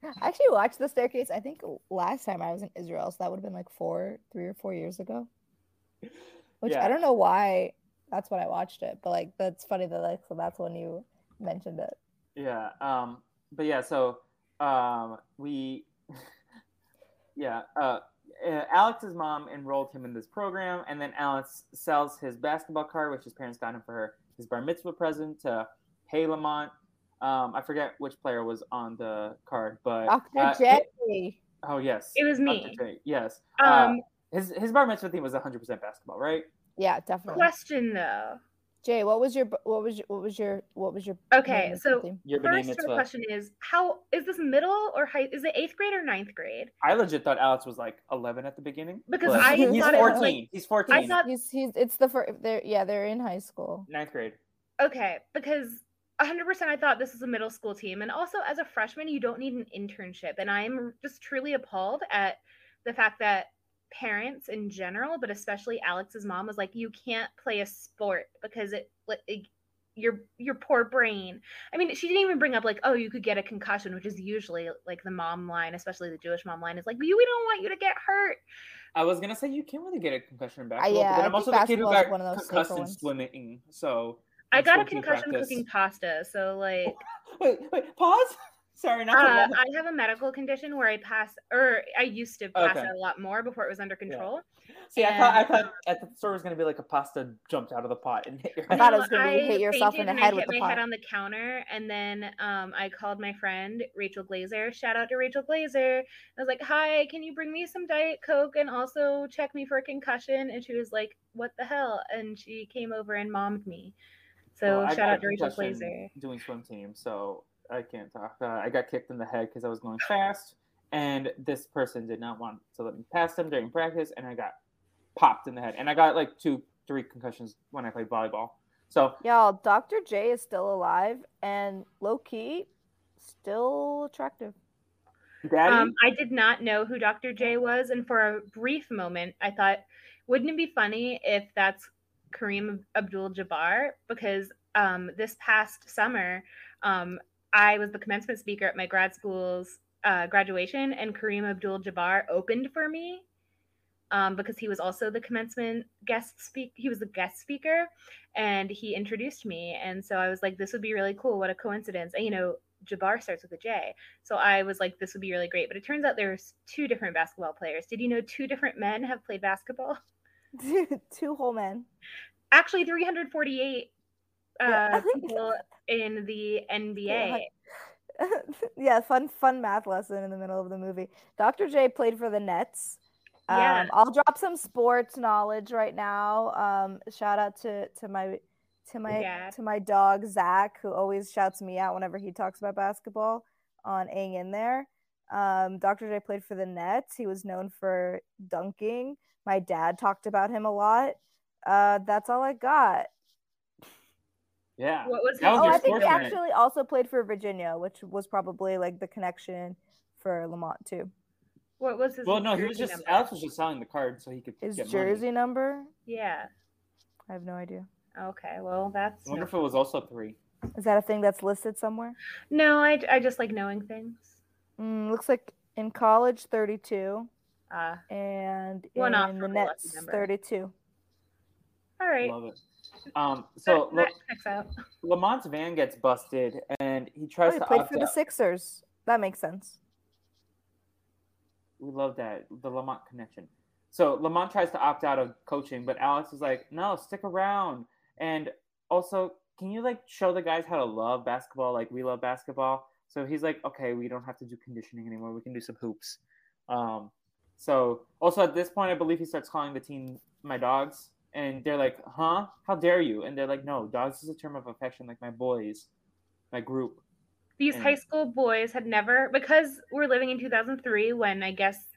I actually watched the staircase. I think last time I was in Israel, so that would have been like four, three or four years ago. Which Yeah. I don't know why that's when I watched it, but like that's funny that like so that's when you mentioned it. Yeah. Um, but yeah, so um, we, yeah, uh, uh, Alex's mom enrolled him in this program, and then Alex sells his basketball card, which his parents got him for her, his bar mitzvah present to Hay Lamont. Um, I forget which player was on the card, but Dr. uh, J. Oh yes, It was me. J, Yes. uh, um his his bar mitzvah theme was 100% basketball, right? Yeah, definitely. question though Jay, what was your what was your what was your what was your Okay, name so theme? Your first B'nai question is how is this middle or high is it eighth grade or ninth grade I legit thought Alex was like 11 at the beginning. Because I he's thought 14. like- he's 14. I thought He's he's it's the first they're yeah, they're in high school. ninth grade. okay because 100% i thought this was a middle school team and also as a freshman you don't need an internship and i'm just truly appalled at the fact that parents in general but especially alex's mom was like you can't play a sport because it, like, it your your poor brain i mean she didn't even bring up like oh you could get a concussion which is usually like the mom line especially the jewish mom line is like we we don't want you to get hurt I was gonna say you can't really get a concussion in Uh, yeah, but I I'm think also the kid who got one of those concussed in swimming. So i got a concussion practice- cooking pasta so like Wait, wait, pause. Sorry, not Uh. I have a medical condition where I pass, or I used to pass Okay. out a lot more before it was under control. See, I thought I thought at the store was gonna be like a pasta jumped out of the pot and hit your head. I thought it was gonna be hit yourself in the and I head with hit the my head pot. on the counter, and then um, I called my friend Rachel Glazer. Shout out to Rachel Glazer. I was like, "Hi, can you bring me some Diet Coke and also check me for a concussion?" And she was like, "What the hell?" And she came over and mommed me. So Well, shout out to Rachel Glazer. Doing swim team, so I can't talk. Uh, I got kicked in the head because I was going fast, and this person did not want to let me pass them during practice, and I got popped in the head, and I got like two, three concussions when I played volleyball. So Y'all, Dr. J is still alive and low key still attractive. Daddy, Um, I did not know who Dr. J was, and for a brief moment, I thought, wouldn't it be funny if that's Kareem Abdul-Jabbar? Because um, this past summer, um, I was the commencement speaker at my grad school's uh, graduation, and Kareem Abdul-Jabbar opened for me um, because he was also the commencement guest speak. He was the guest speaker, and he introduced me, and so I was like, this would be really cool. What a coincidence! And you know, Jabbar starts with a J. So I was like, this would be really great. But it turns out there's two different basketball players. Did you know two different men have played basketball? Two whole men. Actually, 348 uh, Yeah, people in the NBA. yeah, fun fun math lesson in the middle of the movie. Dr. J played for the Nets. Um, Yeah. I'll drop some sports knowledge right now. Um, shout out to to my to my Yeah. to my dog Zach, who always shouts me out whenever he talks about basketball on Aang in there. Um, Dr. J played for the Nets. He was known for dunking. My dad talked about him a lot. Uh, that's all I got. Yeah, What was That his was Oh, I think he sports minute. actually also played for Virginia, which was probably like the connection for Lamont too. What was his? Well, no, he was just number? Alex was just selling the card so he could His get jersey number? Yeah. I have no idea. Okay, well that's I wonder no, if it was also three. Is that a thing that's listed somewhere? no I, I just like knowing things. Mm, looks like in college, 32, Uh, and One off in the from Nets, 32. all right. Love it. Um, so that checks out. Lamont's van gets busted, and he Oh, tries he to played opt for the. Sixers. That makes sense. We love that the Lamont connection. So Lamont tries to opt out of coaching, but Alex is like, "No, stick around." And also, can you like show the guys how to love basketball like we love basketball? So he's like, "Okay, we don't have to do conditioning anymore. We can do some hoops." Um, so also at this point, I believe he starts calling the team "my dogs," and they're like, "Huh? How dare you?" And they're like, "No, dogs is a term of affection, like my boys, my group." These and- high school boys had never because we're living in 2003 when I guess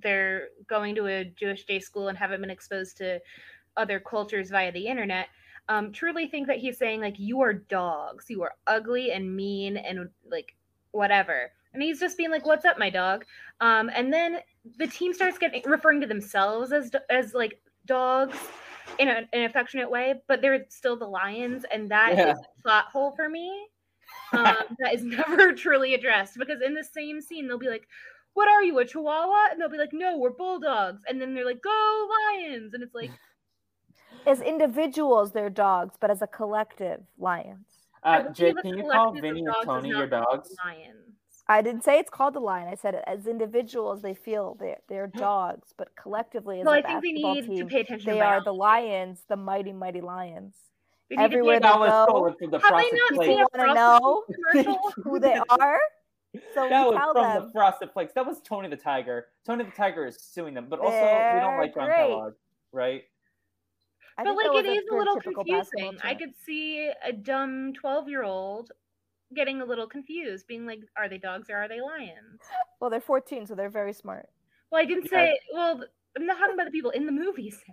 they're going to a Jewish day school and haven't been exposed to other cultures via the internet. Um, truly think that he's saying like you are dogs, you are ugly and mean and like whatever. And he's just being like, "What's up, my dog?" Um, and then the team starts getting referring to themselves as as like dogs in a, an affectionate way, but they're still the lions, and that is Yeah. a plot hole for me. Um, that is never truly addressed because in the same scene they'll be like, "What are you, a Chihuahua?" And they'll be like, "No, we're bulldogs," and then they're like, "Go Lions!" And it's like, As individuals, they're dogs, but as a collective, lions. I Uh, believe Jay, a can you call of Vinny and Tony your dogs? Lions. I didn't say it's called the lion. I said as individuals, they feel they're, they're dogs, but collectively, as Well, a I think they basketball need to team, pay attention. they are the lions, the mighty, mighty lions. They need to pay everywhere they go. the Have they not seen a Wanna Frosted know? Who they are? So that we was tell from them. the Frosted Flakes. That was Tony the Tiger. Tony the Tiger is suing them, but also we don't like John. Kellogg, right? I but like that it was is a little confusing. I could see a dumb 12 year old getting a little confused, being like, are they dogs or are they lions? Well, they're 14, so they're very smart. Well, I didn't Yeah. say, well, I'm not talking about the people in the movies.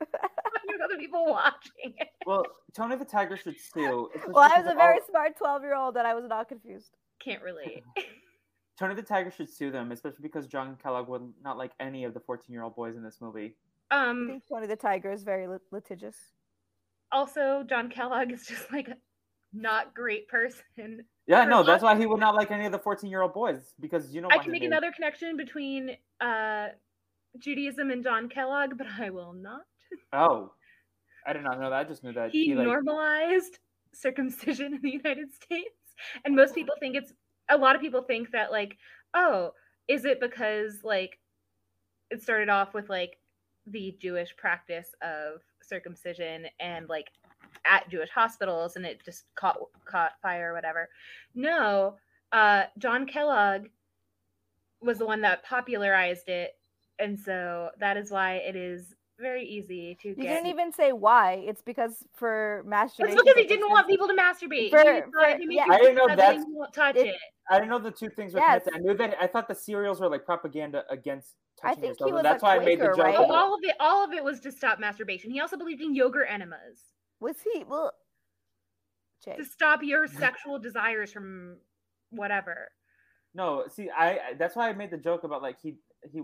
I'm talking about the people watching it. Well, Tony the Tiger should sue. Well, I was a very all- smart 12 year old and I was not confused. Can't relate. Tony the Tiger should sue them, especially because John Kellogg would not like any of the 14 year old boys in this movie. I Um, think Tony the Tiger is very lit- litigious. also, John Kellogg is just like a not great person. Yeah, no, that's why he would not like any of the 14 year old boys because you know I can make another connection between uh, Judaism and John Kellogg, but I will not. Oh, I did not know that. I just knew that he, he, like normalized circumcision in the United States. And most people think it's a lot of people think that like, oh, is it because like it started off with like the Jewish practice of circumcision and like at Jewish hospitals and it just caught caught fire or whatever. No, uh John Kellogg was the one that popularized it and so that is why it is very easy to You get didn't even say why. It's because for masturbation. it's because he didn't want people to masturbate. For- he for- thought if you make yeah. I didn't know ugly, that's- you won't touch it- it. I didn't know the two things were Yes. connected. I knew that I thought the cereals were like propaganda against I think yourself. he was that's a why I made the Quaker, joke. right? Oh, all of it, all of it was to stop masturbation. He also believed in yogurt enemas Was he? Well, Jay. to stop your sexual desires from whatever. No, see, I I- that's why I made the joke about like he he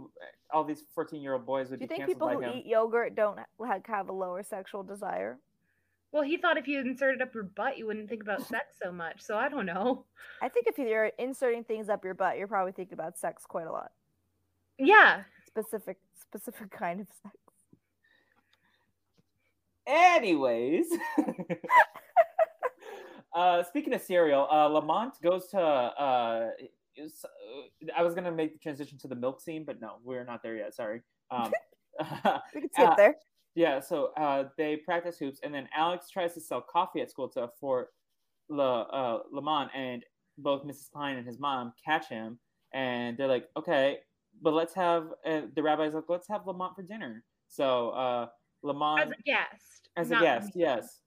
all these 14 year old boys would Do you be think canceled people who him. eat yogurt don't like have a lower sexual desire? Well, he thought if you inserted up your butt, you wouldn't think about sex so much. So I don't know. I think if you're inserting things up your butt, you're probably thinking about sex quite a lot. Yeah, Specific, specific kind of sex. Anyways, uh, speaking of cereal, uh, Lamont goes to. Uh, uh, I was gonna make the transition to the milk scene, but no, we're not there yet. Sorry. Um, We can skip Uh, there. Yeah, so uh, they practice hoops, and then Alex tries to sell coffee at school to for Le, uh, Lamont, and both Mrs. Klein and his mom catch him, and they're like, "Okay, but let's have." Uh, the rabbi's like, "Let's have Lamont for dinner." So uh, Lamont as a guest. as a guest, me. yes.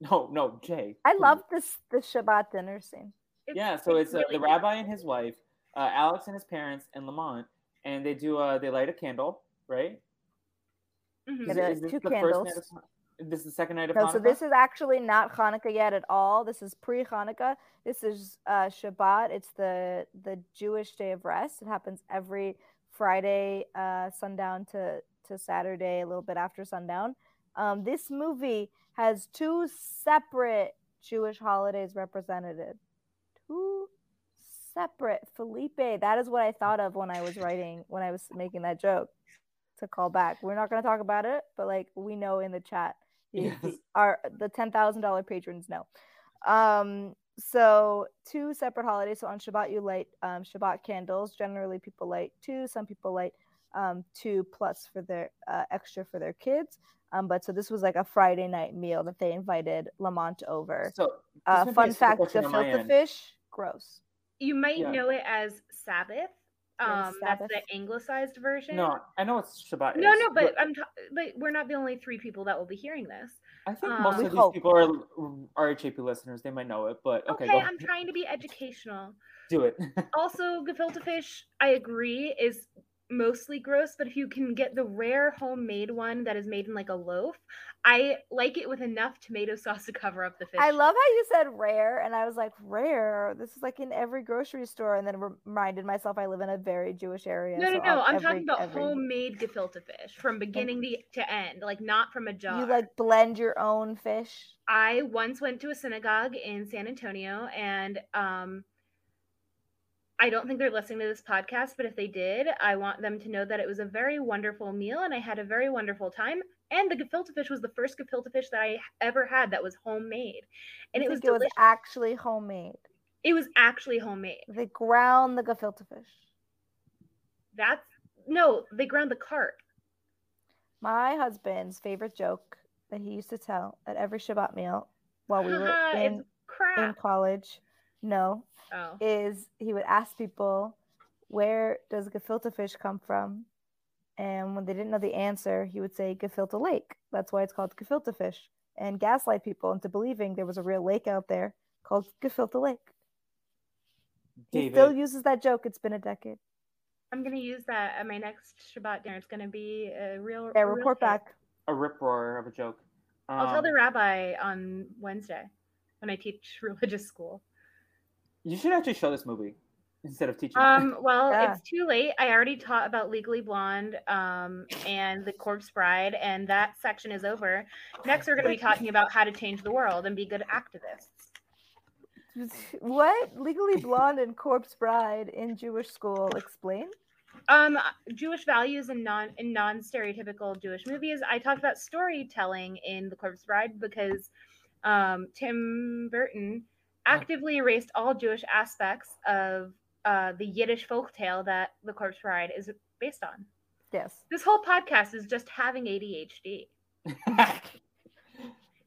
No, no, Jay. I please. love this the Shabbat dinner scene. It's- Yeah, so it's, uh, really the good. rabbi and his wife, uh, Alex and his parents, and Lamont, and they do. Uh, they light a candle, right? Mhm. It is this two candles. Of, this is the second night of No, Hanukkah. so this is actually not Hanukkah yet at all. This is pre-Hanukkah. This is uh, Shabbat. It's the the Jewish day of rest. It happens every Friday, uh, sundown to to Saturday, a little bit after sundown. Um, this movie has two separate Jewish holidays represented. Two separate. Felipe, that is what I thought of when I was writing, when I was making that joke to call back. We're not going to talk about it, but like we know in the chat, Yes. our the ten thousand dollar patrons know. Um, so two separate holidays. So on Shabbat you light um, Shabbat candles. Generally, people light two. Some people light um, two plus for their uh, extra for their kids. Um, but so this was like a Friday night meal that they invited Lamont over. So, Uh, this might be a fun fact: the on my gefilte end. fish, gross. You might Yeah. know it as Sabbath. Yeah, Um, that's the anglicized version. No, I know it's Shabbat. no, no, but I'm. ta- but we're not the only three people that will be hearing this. I think um, most of these hope. people are RHAP listeners. They might know it, but okay, Okay, go I'm trying to be educational. do it. Also, gefilte fish, I agree, is mostly gross, but if you can get the rare homemade one that is made in like a loaf, I like it with enough tomato sauce to cover up the fish. I love how you said rare, and I was like, rare. This is like in every grocery store, and then reminded myself I live in a very Jewish area. No, no, so no. I'm every- talking about every- homemade gefilte fish from beginning to, to end, like not from a jar. You like blend your own fish. I once went to a synagogue in San Antonio and um I don't think they're listening to this podcast, but if they did, I want them to know that it was a very wonderful meal and I had a very wonderful time. And the gefilte fish was the first gefilte fish that I ever had that was homemade. And I it was it was actually homemade. it was actually homemade. They ground the gefilte fish. That's no, they ground the carp. My husband's favorite joke that he used to tell at every Shabbat meal while we were in in college, no, Oh. is he would ask people where does gefilte fish come from, and when they didn't know the answer, he would say gefilte lake. That's why it's called gefilte fish, and gaslight people into believing there was a real lake out there called gefilte lake. He still uses that joke. It's been a decade. I'm gonna use that at my next Shabbat dinner. It's gonna be a real Yeah, a report hit. back. a rip roar of a joke. I'll tell the Um, rabbi on Wednesday when I teach religious school. You should actually show this movie instead of teaching. Um, well, Yeah. it's too late. I already taught about Legally Blonde um, and The Corpse Bride, and that section is over. Next, we're going to be talking about how to change the world and be good activists. What? Legally Blonde and Corpse Bride in Jewish school. Explain. Um, Jewish values in non in non stereotypical Jewish movies. I talked about storytelling in The Corpse Bride because um, Tim Burton actively erased all Jewish aspects of uh, the Yiddish folktale that The Corpse Bride is based on. Yes. This whole podcast is just having ADHD.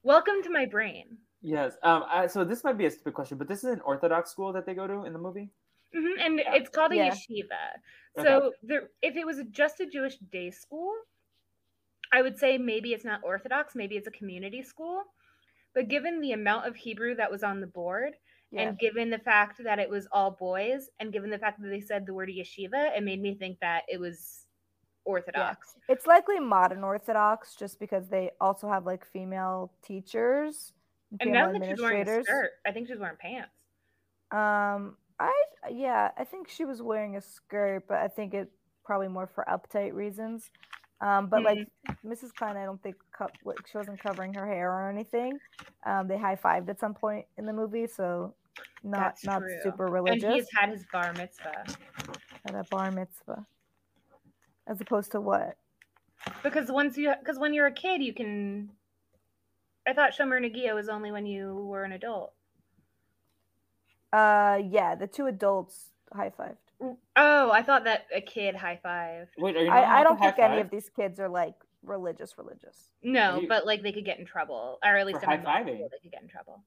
Welcome to my brain. yes. Um. I, so this might be a stupid question, but this is an Orthodox school that they go to in the movie. Mhm, And Yeah. it's called a Yeah. yeshiva. So there, if it was just a Jewish day school, I would say maybe it's not Orthodox, maybe it's a community school. But given the amount of Hebrew that was on the board, Yeah. and given the fact that it was all boys, and given the fact that they said the word yeshiva, it made me think that it was Orthodox. It's likely modern Orthodox just because they also have like female teachers and And female think she's wearing a skirt. I think she's wearing pants. Um, I yeah, I think she was wearing a skirt, but I think it probably more for uptight reasons. Um, but like Mm-hmm. Mrs. Klein, I don't think co- like, she wasn't covering her hair or anything. Um, they high fived at some point in the movie, so not That's not true. super And religious. he's had his bar mitzvah. at a bar mitzvah, as opposed to what? Because once you, because when you're a kid, you can. I thought Shomer Negiah was only when you were an adult. Uh, yeah, the two adults high fived. Oh, I thought that a kid high five. Wait, are you? not I, I don't think high any of these kids are like religious, religious. No, You- but like they could get in trouble, or at least For in my high-fiving. they could get in trouble.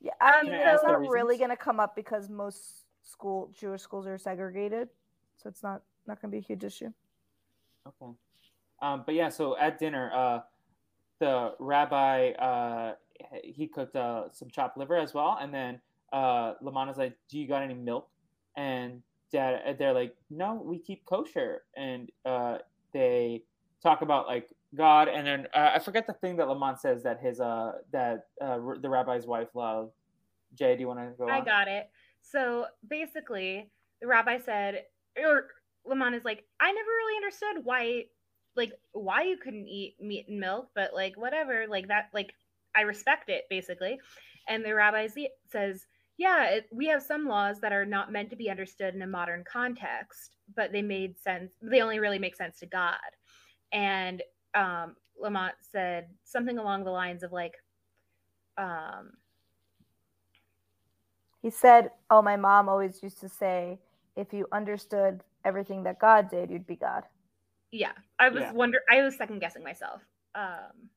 Yeah, I Um, mean, Can I it's not really going to come up because most school Jewish schools are segregated, so it's not not going to be a huge issue. Okay. Um, but yeah, so at dinner, uh, the rabbi uh, he cooked uh, some chopped liver as well, and then uh, Lamont's like, "Do you got any milk?" And dad, they're like, "No, we keep kosher." And uh, they talk about like God, and then uh, I forget the thing that Lamont says that his uh that uh, r- the rabbi's wife loved. Jay, do you want to go? I on? got it. So basically, the rabbi said, or Lamont is like, I never really understood why, like, why you couldn't eat meat and milk, but like, whatever, like that, like, I respect it basically. And the rabbi says, yeah, it, we have some laws that are not meant to be understood in a modern context, but they made sense. They only really make sense to God. And um, Lamont said something along the lines of like, um, he said, "Oh, my mom always used to say, if you understood everything that God did, you'd be God." Yeah, I was Yeah. wonder. I was second guessing myself. Um,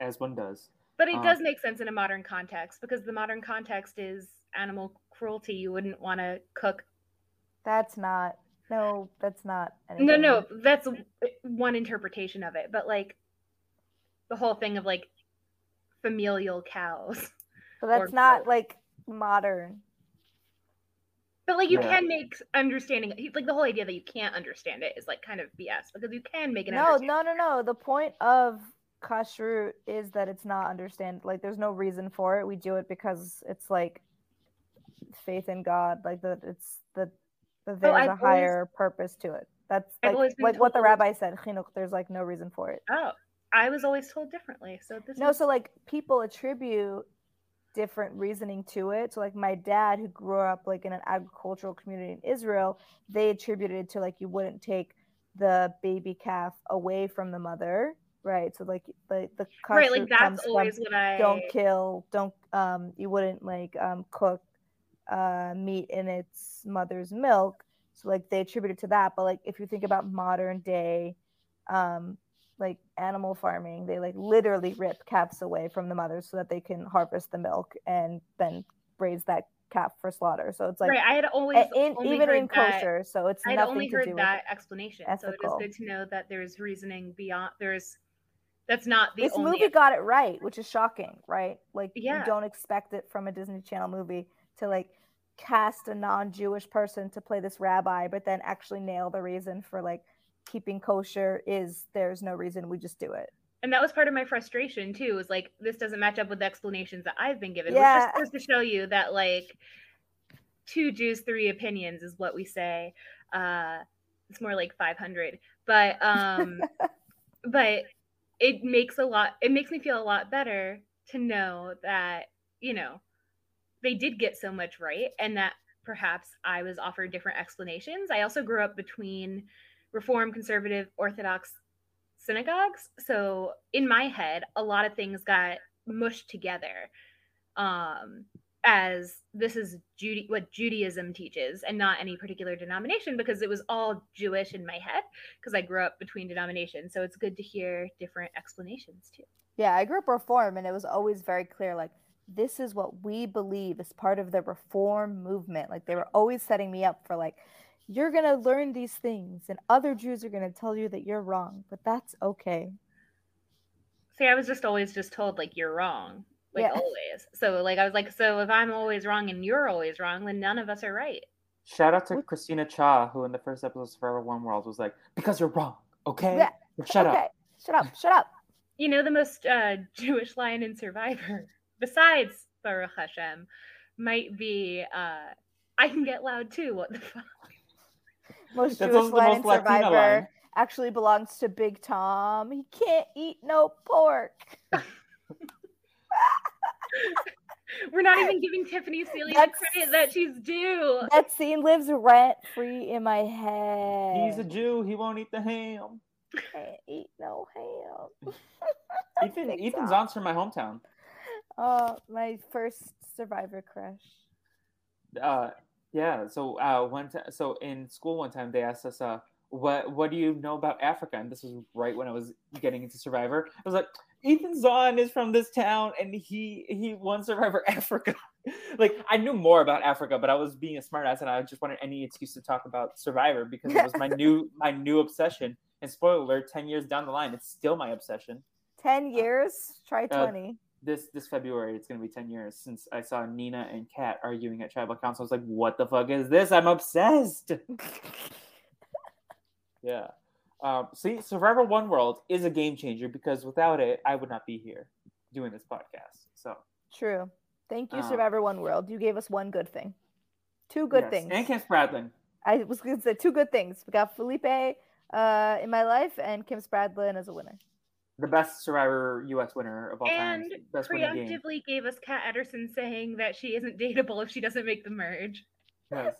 As one does. But it Uh, does make sense in a modern context because the modern context is animal cruelty. You wouldn't want to cook. That's not. No, that's not. No, anything. no, that's one interpretation of it. But like the whole thing of like familial cows. But that's or not both. like modern. But like you Yeah. can make understanding like the whole idea that you can't understand it is like kind of BS because you can make it. No, no, no, no. The point of kashrut is that it's not understand. Like, there's no reason for it. We do it because it's like faith in God. Like that, it's the that there's Oh, a always- higher purpose to it. That's like like what the rabbi said. Chinuch. There's like no reason for it. Oh, I was always told differently. So this No, is so like people attribute different reasoning to it. So like my dad who grew up like in an agricultural community in Israel, they attributed it to like you wouldn't take the baby calf away from the mother, right? So like the the right. Like that's always what I don't kill, don't um you wouldn't like um cook uh meat in its mother's milk. So like they attribute it to that, but like if you think about modern day um like animal farming, they like literally rip calves away from the mother so that they can harvest the milk and then raise that calf for slaughter. So it's like right. I had always in, only even heard in that- kosher, so it's I'd nothing only to heard that explanation. So it ethical. good to know that there's reasoning beyond. There's that's not the this only. movie got it right, which is shocking, right? Like Yeah. you don't expect it from a Disney Channel movie to like cast a non-Jewish person to play this rabbi, but then actually nail the reason for like keeping kosher is there's no reason we just do it. and that was part of my frustration too. Was like this doesn't match up with the explanations that I've been given. Yeah. Which just goes to show you that like two Jews, three opinions is what we say. Uh, it's more like five hundred, but um, but it makes a lot. It makes me feel a lot better to know that you know they did get so much right, and that perhaps I was offered different explanations. I also grew up between Reform, Conservative, Orthodox synagogues. So in my head, a lot of things got mushed together um, as this is Judy, what Judaism teaches, and not any particular denomination because it was all Jewish in my head because I grew up between denominations. So it's good to hear different explanations too. Yeah, I grew up reform and it was always very clear like this is what we believe is part of the reform movement. Like they were always setting me up for like you're going to learn these things and other Jews are going to tell you that you're wrong, but that's okay. See, I was just always just told like you're wrong, like Yeah. always. So like I was like, so if I'm always wrong and you're always wrong, then none of us are right. Shout out to Christina Cha, who in the first episode of Forever One World was like, because you're wrong, okay? Yeah, Shut okay. up. Shut up. Shut up. You know the most uh, Jewish line in Survivor, besides Baruch Hashem, might be uh, I can get loud too. What the fuck? Most That's Jewish also the line in most Latina Survivor line. actually belongs to Big Tom. He can't eat no pork. We're not even giving Tiffany Seeley the credit that she's due. That scene lives rent free in my head. He's a Jew. He won't eat the ham. can't eat no ham. Ethan, Big Ethan Tom. From my hometown. Oh, my first Survivor crush. Uh, yeah. So uh, one time, so in school one time they asked us, uh, what what do you know about Africa? And this was right when I was getting into Survivor. I was like, Ethan Zahn is from this town, and he he won Survivor Africa. like I knew more about Africa, but I was being a smartass, and I just wanted any excuse to talk about Survivor because it was my new my new obsession. And spoiler alert, ten years down the line, it's still my obsession. 10 years? Try Uh, 20. this this February, it's gonna be ten years since I saw Nina and Kat arguing at tribal council. I was like, "What the fuck is this? I'm obsessed." yeah. Um, see, Survivor One World is a game changer because without it, I would not be here doing this podcast. So True. Thank you, Uh, Survivor One World. You gave us one good thing. Two good yes. things. And Kim Spradlin. I was going to say two good things. We got Felipe uh, in my life and Kim Spradlin as a winner. the best Survivor U.S. winner of all time. And Best game. preemptively gave us Kat Edorsson saying that she isn't dateable if she doesn't make the merge, Yes.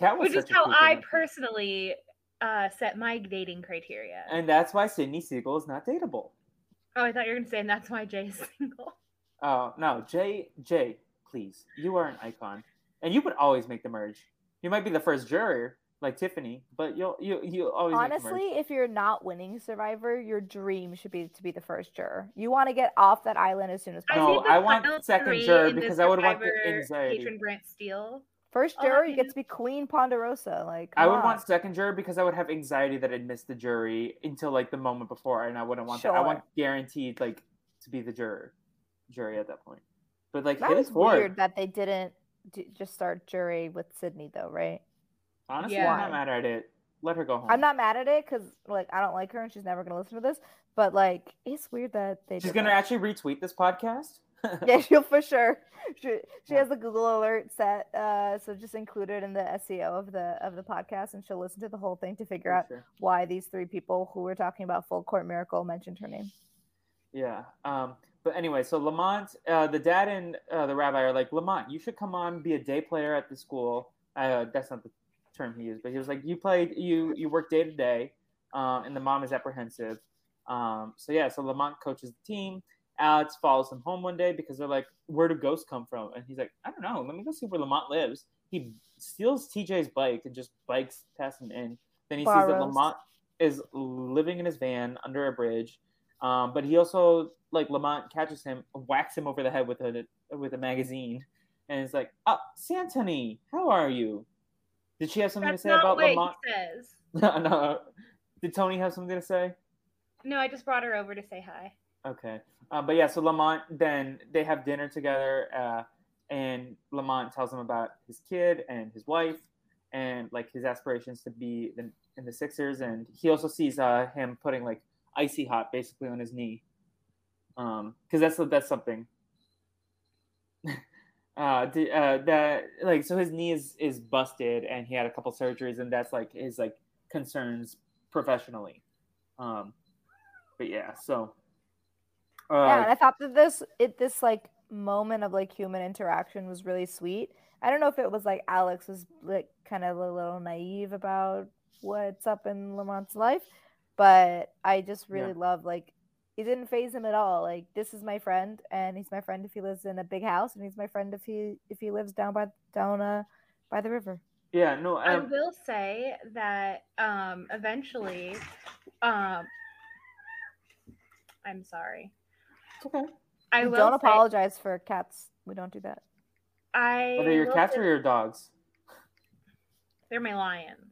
Kat was which is a how I in personally uh, set my dating criteria. And that's why Sydney Segal is not dateable. oh, I thought you were gonna say, and that's why Jay is single. Oh no, Jay, Jay, please, you are an icon, and you would always make the merge. You might be the first juror, like Tiffany, but you'll you you always make the Honestly, merge. if you're not winning Survivor, your dream should be to be the first juror. You want to get off that island as soon as possible. No, possible. think the I want second juror because I would want the Survivor anxiety. Patron Brant Steele. First Oh, juror, you get to be Queen Ponderosa. Like, I come would on. want second jury because I would have anxiety that I'd miss the jury until like the moment before, and I wouldn't want that. I want guaranteed like to be the juror, jury at that point. But like That hit was us forward. weird that they didn't do, just start jury with Sydney, though, right? Honestly, Yeah. I'm not mad at it. Let her go home. I'm not mad at it because, like, I don't like her and she's never gonna listen to this. But like, it's weird that they. She's did gonna that. actually retweet this podcast. Yeah, she'll for sure. She, she Yeah. has the Google alert set, uh, so just include it in the SEO of the of the podcast, and she'll listen to the whole thing to figure For out sure. why these three people who we're talking about full court miracle mentioned her name. Yeah. Um, but anyway, so Lamont, uh, the dad and uh, the rabbi are like, Lamont, you should come on, be a day player at the school. Uh, that's not the term he used, but he was like, you played, you you work day to day, um, and the mom is apprehensive. Um, so yeah, so Lamont coaches the team. Alex follows him home one day because they're like, where do ghosts come from? And he's like, I don't know. Let me go see where Lamont lives. He steals TJ's bike and just bikes past him in. Then he sees that Lamont is living in his van under a bridge. Um, but he also like Lamont catches him, whacks him over the head with a with a magazine, and it's like, "Ah, Santony, how are you?" Did she have something That's to say about what Lamont? says. no, no. Did Tony have something to say? No, I just brought her over to say hi. Okay, uh, but yeah, so Lamont then they have dinner together, uh, and Lamont tells him about his kid and his wife, and like his aspirations to be in, in the Sixers, and he also sees uh, him putting like icy hot basically on his knee, um, because that's that's something. uh, the, uh, that like so his knee is is busted, and he had a couple surgeries, and that's like his like concerns professionally, um, but yeah, so. Uh, yeah, and I thought that this it this like moment of like human interaction was really sweet. I don't know if it was like Alex was like kind of a little naive about what's up in Lamont's life, but I just really Yeah. love like it didn't phase him at all. Like this is my friend, and he's my friend if he lives in a big house, and he's my friend if he if he lives down by down uh by the river. Yeah, no, I um, will say that um, eventually, um, I'm sorry. It's okay. I We will don't say, apologize for cats. We don't do that. I Whether your cats say- or your dogs. they're my lions.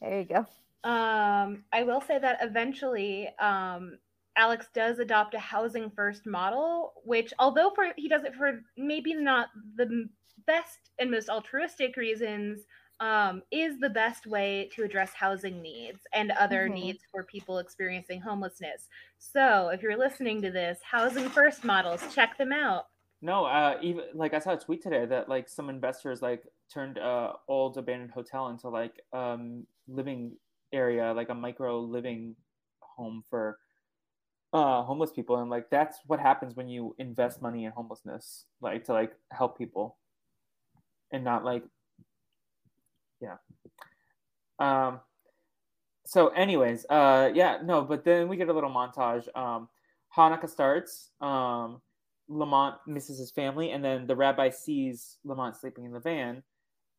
There you go. Um, I will say that eventually, um, Alex does adopt a housing first model, which, although for he does it for maybe not the best and most altruistic reasons, um, is the best way to address housing needs and other Mhm. needs for people experiencing homelessness. So, if you're listening to this, housing first models, check them out. No, uh, even like I saw a tweet today that like some investors like turned uh old abandoned hotel into like um living area, like a micro living home for uh homeless people, and like that's what happens when you invest money in homelessness, like to like help people, and not like yeah. Um. So, anyways, uh, yeah, no, but then we get a little montage. Um, Hanukkah starts. Um, Lamont misses his family, and then the rabbi sees Lamont sleeping in the van.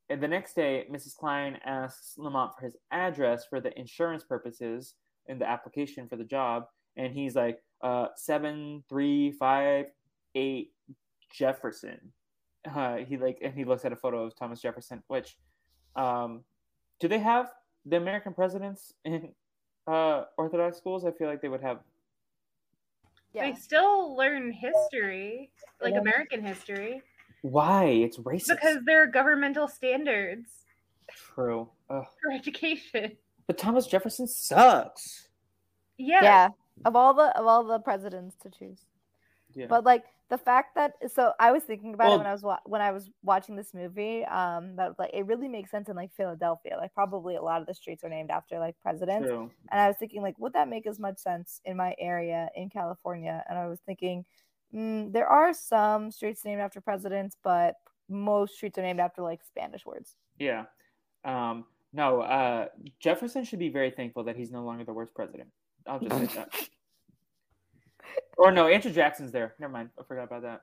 And the next day, Mrs. Klein asks Lamont for his address for the insurance purposes in the application for the job, and he's like, uh, seven three five eight Jefferson. Uh, he like, and he looks at a photo of Thomas Jefferson. Which, um, do they have the American presidents in uh, Orthodox schools? I feel like they would have Yeah. They still learn history, like Yeah. American history, Why? It's racist. because there are governmental standards True. Ugh. for education. But Thomas Jefferson sucks. Yeah. yeah of all the of all the presidents to choose Yeah. but like the fact that so I was thinking about Well- it when I was wa- when I was watching this movie. Um, that like it really makes sense in like Philadelphia. Like probably a lot of the streets are named after like presidents. True. And I was thinking like, would that make as much sense in my area in California? And I was thinking, mm, there are some streets named after presidents, but most streets are named after like Spanish words. Yeah. Um, no, uh, Jefferson should be very thankful that he's no longer the worst president. I'll just say that. Or no, Andrew Jackson's there. Never mind. I forgot about that.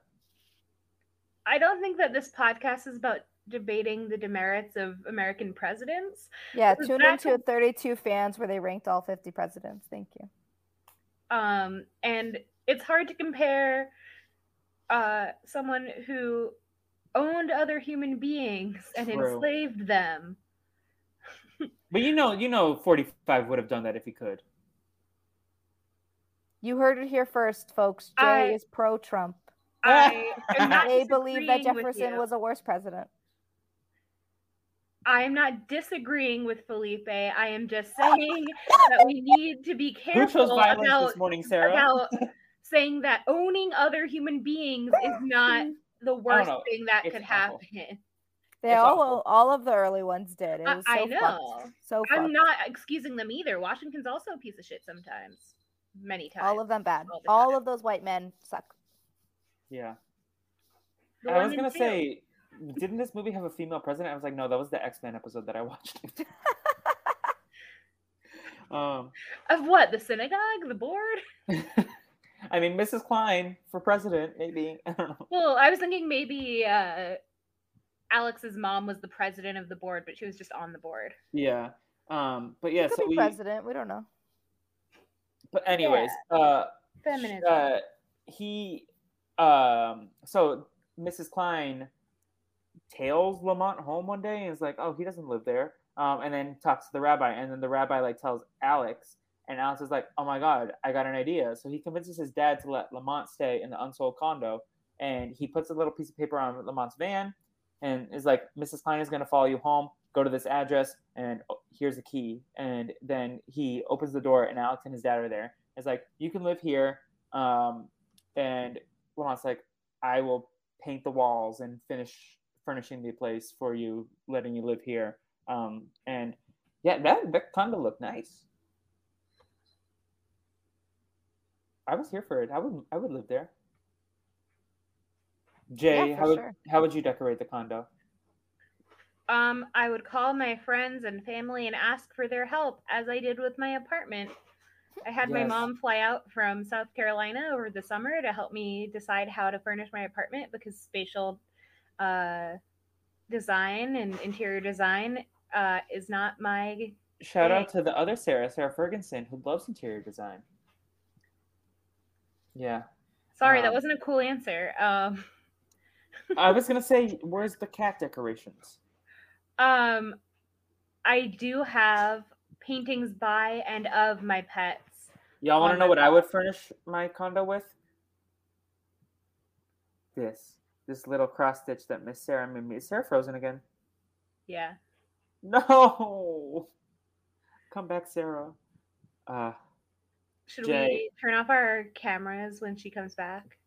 I don't think that this podcast is about debating the demerits of American presidents. Yeah, Was tune that into 32 fans where they ranked all 50 presidents. Thank you. Um, and it's hard to compare uh, someone who owned other human beings and True. enslaved them. But you know, you know, forty-five would have done that if he could. You heard it here first, folks. Jay I- is pro Trump. I They believe that Jefferson was a worse president. I am not disagreeing with Felipe. I am just saying that we need to be Who chose careful violence about, this morning, Sara? about saying that owning other human beings is not the worst thing that It's could awful. happen. They It's all awful. all of the early ones did. It I- so I fucked. know. So I'm fucked. not excusing them either. Washington's also a piece of shit sometimes. Many times. all of them bad. all the All of those white men suck. Yeah. The I was gonna two. say, didn't this movie have a female president? I was like, no, that was the X Men episode that I watched. um, Of what? The synagogue? The board? I mean, Mrs. Klein for president, maybe. I don't know. Well, I was thinking maybe uh, Alex's mom was the president of the board, but she was just on the board. Yeah. Um, but yeah, Could so be we. president. We don't know. But anyways, uh, Feminism. uh, he, um, so Mrs. Klein tails Lamont home one day and is like, "Oh, he doesn't live there." Um, and then talks to the rabbi, and then the rabbi like tells Alex, and Alex is like, "Oh my god, I got an idea!" So he convinces his dad to let Lamont stay in the unsold condo, and he puts a little piece of paper on Lamont's van, and is like, "Mrs. Klein is going to follow you home. Go to this address, and oh, here's a key." And then he opens the door, and Alex and his dad are there. It's like, "You can live here," um, and Lamont's like, "I will paint the walls and finish furnishing the place for you, letting you live here." Um, and yeah, that that kind of looked nice. I was here for it. I would I would live there. Jay, Yeah, how would sure. how would you decorate the condo? Um, I would call my friends and family and ask for their help, as I did with my apartment. I had my mom fly out from South Carolina over the summer to help me decide how to furnish my apartment because spatial uh, design and interior design uh, is not my. Shout out to the other Sarah, Sarah Ferguson, who loves interior design. Yeah, Sorry, that Um, wasn't a cool answer. Um, I was gonna say, where's the cat decorations? Um, I do have paintings by and of my pets. Y'all want to know what I would furnish my condo with? This, this little cross stitch that Miss Sara made me. Is Sara frozen again? Yeah. No. Come back, Sara. Uh, Should Jay. we turn off our cameras when she comes back?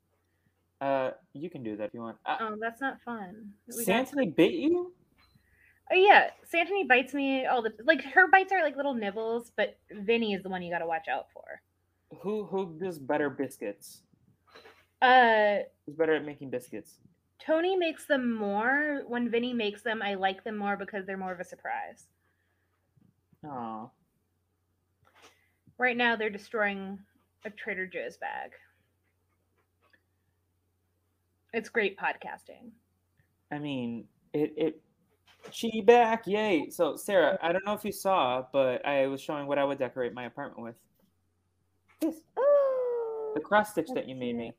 uh, you can do that if you want. Uh, Oh, that's not fun. We got- bit you? Oh yeah, Santony bites me all the like. Her bites are like little nibbles, but Vinny is the one you got to watch out for. Who who does better biscuits? Uh, Who's better at making biscuits? Tony makes them more. When Vinny makes them, I like them more because they're more of a surprise. Oh, Right now, they're destroying a Trader Joe's bag. It's great podcasting. I mean, it it. She back, yay! So Sara, I don't know if you saw, but I was showing what I would decorate my apartment with. This the cross stitch that you made me.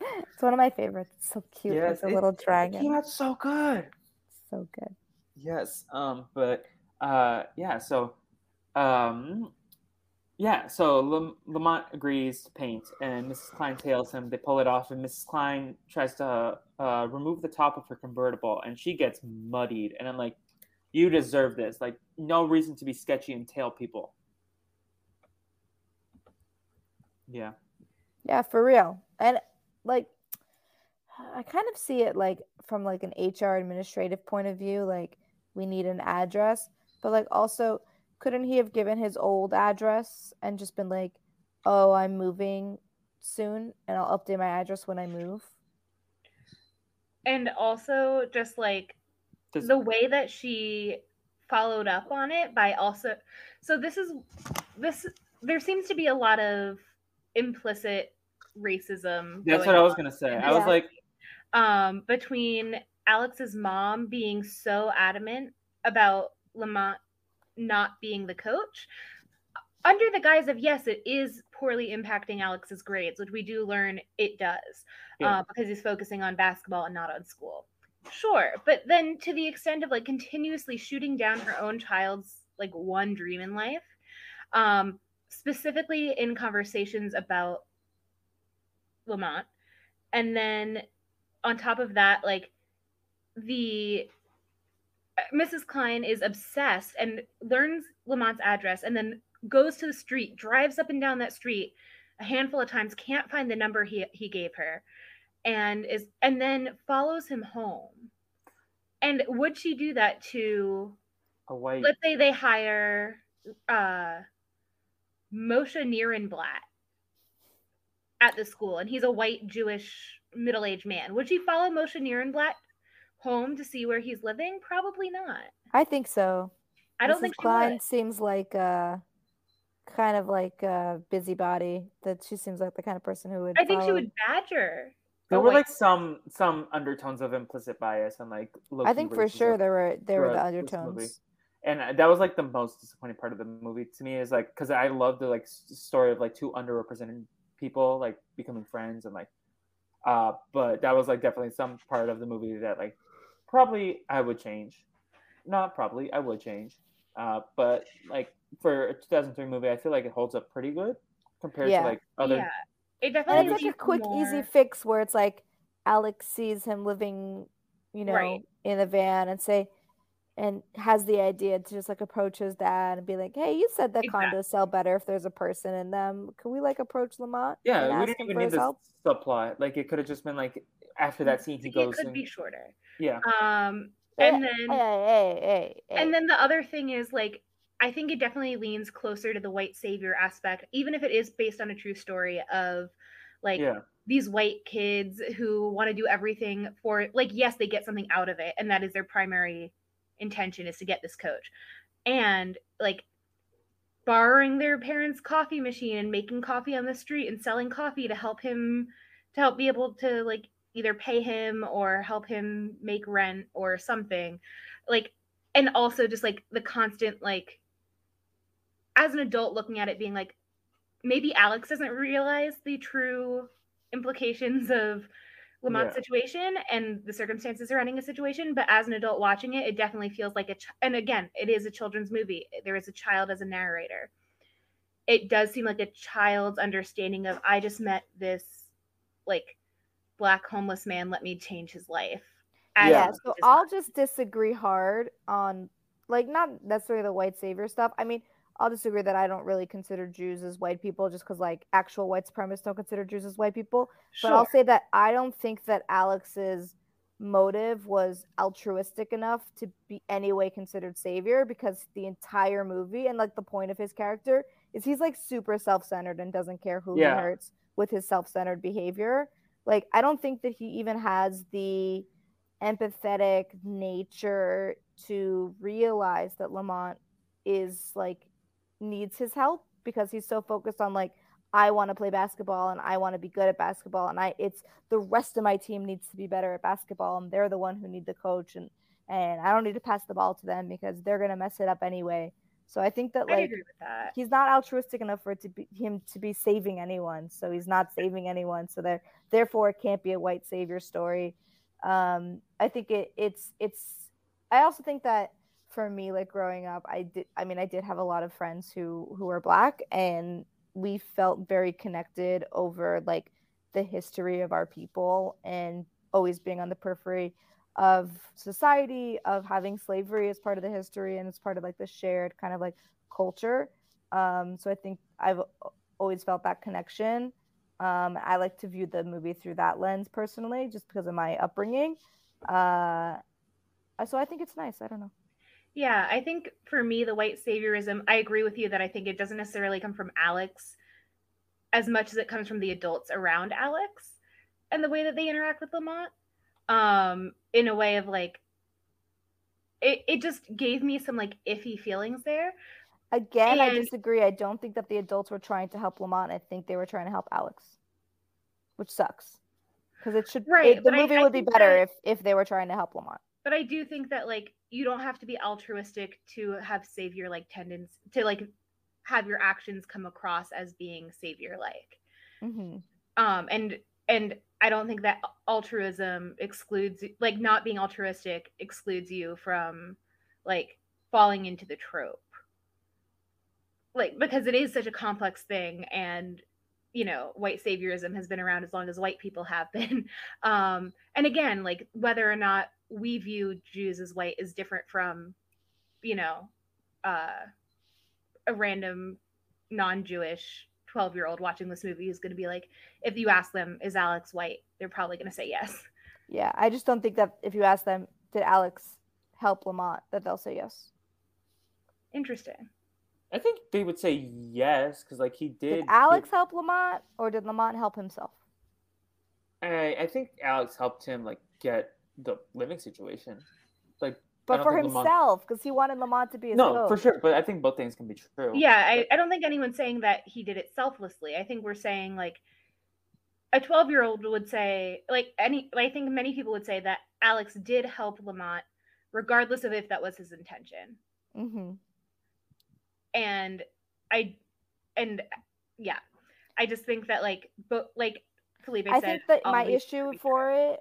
It's one of my favorites. It's so cute. Yes, It's a it- little It came dragon. out so good. So good. Yes. Um. But uh. Yeah. So. Um. Yeah. So Lam- Lamont agrees to paint, and Mrs. Klein tails him. They pull it off, and Mrs. Klein tries to uh, remove the top of her convertible, and she gets muddied. And I'm like, "You deserve this. Like, no reason to be sketchy and tail people." Yeah. Yeah, for real. And like I kind of see it like from like an HR administrative point of view, like we need an address, but like also couldn't he have given his old address and just been like, "Oh, I'm moving soon and I'll update my address when I move." And also just like Does- the way that she followed up on it by also so this is this there seems to be a lot of implicit racism That's what I was on gonna say. in I was like, um between Alex's mom being so adamant about Lamont not being the coach under the guise of yes it is poorly impacting Alex's grades which we do learn it does Yeah. uh, because he's focusing on basketball and not on school sure but then to the extent of like continuously shooting down her own child's like one dream in life um specifically in conversations about lamont and then on top of that like the uh, mrs klein is obsessed and learns lamont's address and then goes to the street drives up and down that street a handful of times can't find the number he, he gave her and is and then follows him home and would she do that to a white. let's say they hire uh Moshe Nierenblatt at the school and he's a white Jewish middle-aged man. Would she follow Moshe Nierenblatt home to see where he's living? Probably not. I think so. I don't Mrs. think she Klein would. seems like uh kind of like a busybody. That she seems like the kind of person who would. I think she would badger. There were like some some undertones of implicit bias and like. I think for sure there were there were the throughout this undertones. and uh, that was like the most disappointing part of the movie to me is like because I love the like story of like two underrepresented people like becoming friends and like uh but that was like definitely some part of the movie that like probably I would change not probably I would change uh but like for a 2003 movie I feel like it holds up pretty good compared Yeah. to like other yeah. It And definitely it's like a leaves quick, more- easy fix where it's like Alex sees him living, you know, Right. in a van and say, and has the idea to just like approach his dad and be like, "Hey, you said that Exactly. condos sell better if there's a person in them. Can we like approach Lamont? yeah we didn't even need the help?" subplot like it could have just been like after that scene he it goes It could and be shorter. Yeah. Um eh, and hey, then hey, hey, hey. and then the other thing is like i think it definitely leans closer to the white savior aspect even if it is based on a true story of like yeah. these white kids who want to do everything for like yes they get something out of it and that is their primary intention is to get this coach. And like borrowing their parents coffee machine and making coffee on the street and selling coffee to help him to help be able to like either pay him or help him make rent or something. Like and also just like the constant like as an adult looking at it being like maybe alex doesn't realize the true implications of Lamont's Yeah. situation and the circumstances surrounding a situation but as an adult watching it it definitely feels like a ch- and again it is a children's movie. There is a child as a narrator. It does seem like a child's understanding of i just met this like black homeless man let me change his life as Yeah. yeah, so I'll not. just disagree hard on like not necessarily the white savior stuff. I mean, I'll disagree that I don't really consider Jews as white people just because like actual white supremacists don't consider Jews as white people. But I'll say that I don't think that Alex's motive was altruistic enough to be any way considered savior because the entire movie and like the point of his character is he's like super self-centered and doesn't care who Yeah. he hurts with his self-centered behavior. Like I don't think that he even has the empathetic nature to realize that Lamont is like needs his help because he's so focused on like I want to play basketball and I want to be good at basketball and I it's the rest of my team needs to be better at basketball and they're the one who need the coach and and I don't need to pass the ball to them because they're going to mess it up anyway. So I think that like that. he's not altruistic enough for it to be him to be saving anyone. So he's not saving anyone. So there therefore it can't be a white savior story. Um I think it it's it's I also think that for me like growing up I did I mean I did have a lot of friends who who were black and we felt very connected over like the history of our people and always being on the periphery of society of having slavery as part of the history and as part of like the shared kind of like culture um so i think i've always felt that connection Um, I like to view the movie through that lens personally, just because of my upbringing. Uh, so I think it's nice. I don't know. Yeah, I think for me, the white saviorism, I agree with you that I think it doesn't necessarily come from Alex as much as it comes from the adults around Alex and the way that they interact with Lamont. Um, in a way of like, it, it just gave me some like iffy feelings there. Again, and... I disagree. I don't think that the adults were trying to help Lamont. I think they were trying to help Alex, which sucks because it should. Right, it, the movie I, would be better that... if if they were trying to help Lamont. But I do think that like you don't have to be altruistic to have savior like tendencies to like have your actions come across as being savior like. Mm-hmm. Um, and and I don't think that altruism excludes like not being altruistic excludes you from like falling into the trope. Like because it is such a complex thing and you know white saviorism has been around as long as white people have been um and again like whether or not we view jews as white is different from you know uh a random non-jewish 12 year old watching this movie is going to be like if you ask them is alex white? They're probably going to say yes. Yeah i just don't think that if you ask them did alex help lamont that they'll say yes. Interesting. I think they would say yes because like he did did alex help lamont or did lamont help himself? I, I think alex helped him like get the living situation. like but for himself because he wanted Lamont to be his no coach. for sure but i think both things can be true yeah I, I don't think anyone's saying that he did it selflessly i think we're saying like a 12 year old would say like any i think many people would say that alex did help lamont regardless of if that was his intention mm-hmm. and i and yeah i just think that like but like felipe i said, think that my issue for it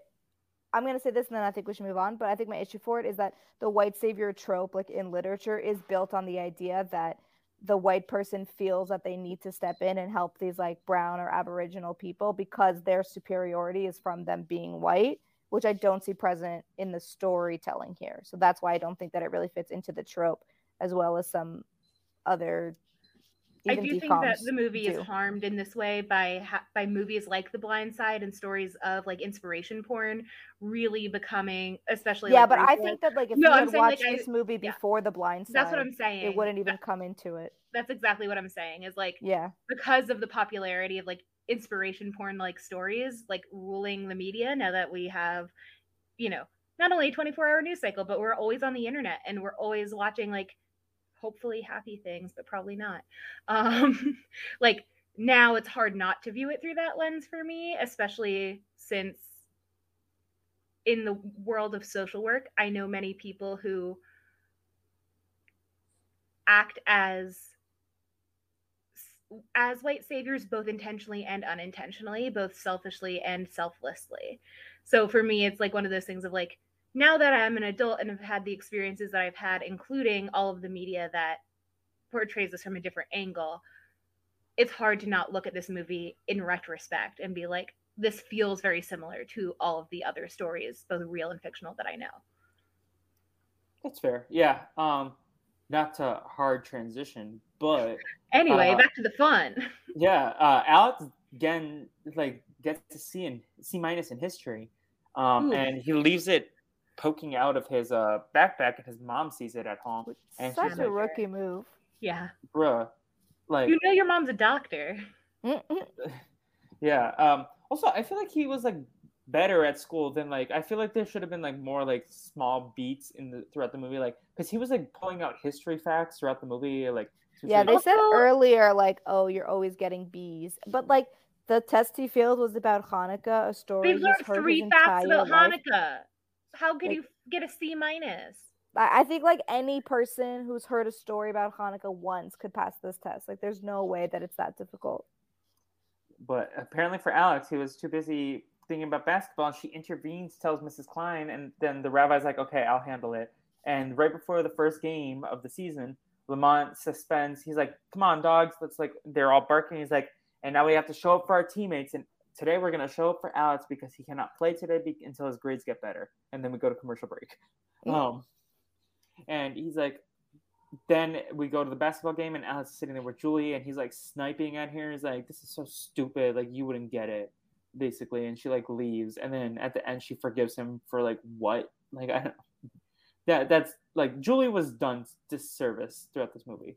I'm gonna say this and then I think we should move on. But I think my issue for it is that the white savior trope, like in literature, is built on the idea that the white person feels that they need to step in and help these like brown or aboriginal people because their superiority is from them being white, which I don't see present in the storytelling here. So that's why I don't think that it really fits into the trope as well as some other I do think that the movie do. is harmed in this way by ha- by movies like The Blind Side and stories of like inspiration porn really becoming, especially yeah. Like, but I think that like if no, you had watched like, this I, movie before yeah. The Blind Side, that's what I'm saying. It wouldn't even that, come into it. That's exactly what I'm saying. Is like yeah, because of the popularity of like inspiration porn like stories like ruling the media now that we have, you know, not only a 24 hour news cycle, but we're always on the internet and we're always watching like hopefully happy things, but probably not. Um, like now it's hard not to view it through that lens for me, especially since in the world of social work, I know many people who act as as white saviors both intentionally and unintentionally both selfishly and selflessly so for me it's like one of those things of like now that I'm an adult and have had the experiences that I've had, including all of the media that portrays this from a different angle, it's hard to not look at this movie in retrospect and be like, this feels very similar to all of the other stories, both real and fictional, that I know. That's fair. Yeah. Um, not to hard transition, but anyway, uh, back to the fun. Yeah. Uh, Alex again, like gets to C in C minus in history, um, and he leaves it poking out of his uh, backpack, and his mom sees it at home. And Such a like, rookie move. Yeah. Bruh. Like you know your mom's a doctor. yeah. Um also I feel like he was like better at school than like I feel like there should have been like more like small beats in the throughout the movie like because he was like pulling out history facts throughout the movie like yeah they said earlier like oh you're always getting B's but like the test he failed was about Hanukkah a story they learned three facts about life. Hanukkah how could like, you get a C minus? I think like any person who's heard a story about Hanukkah once could pass this test. Like there's no way that it's that difficult. But apparently for Alex, he was too busy thinking about basketball and she intervenes, tells Mrs. Klein, and then the rabbi's like, okay, I'll handle it. And right before the first game of the season, Lamont suspends. He's like, come on, dogs. Let's like, they're all barking. He's like, and now we have to show up for our teammates. And today we're going to show up for Alex because he cannot play today be- until his grades get better. And then we go to commercial break. Um, and he's like, then we go to the basketball game, and Alex is sitting there with Julie, and he's like sniping at her. He's like, "This is so stupid. Like you wouldn't get it." Basically, and she like leaves, and then at the end she forgives him for like what? Like I don't. That that's like Julie was done disservice throughout this movie.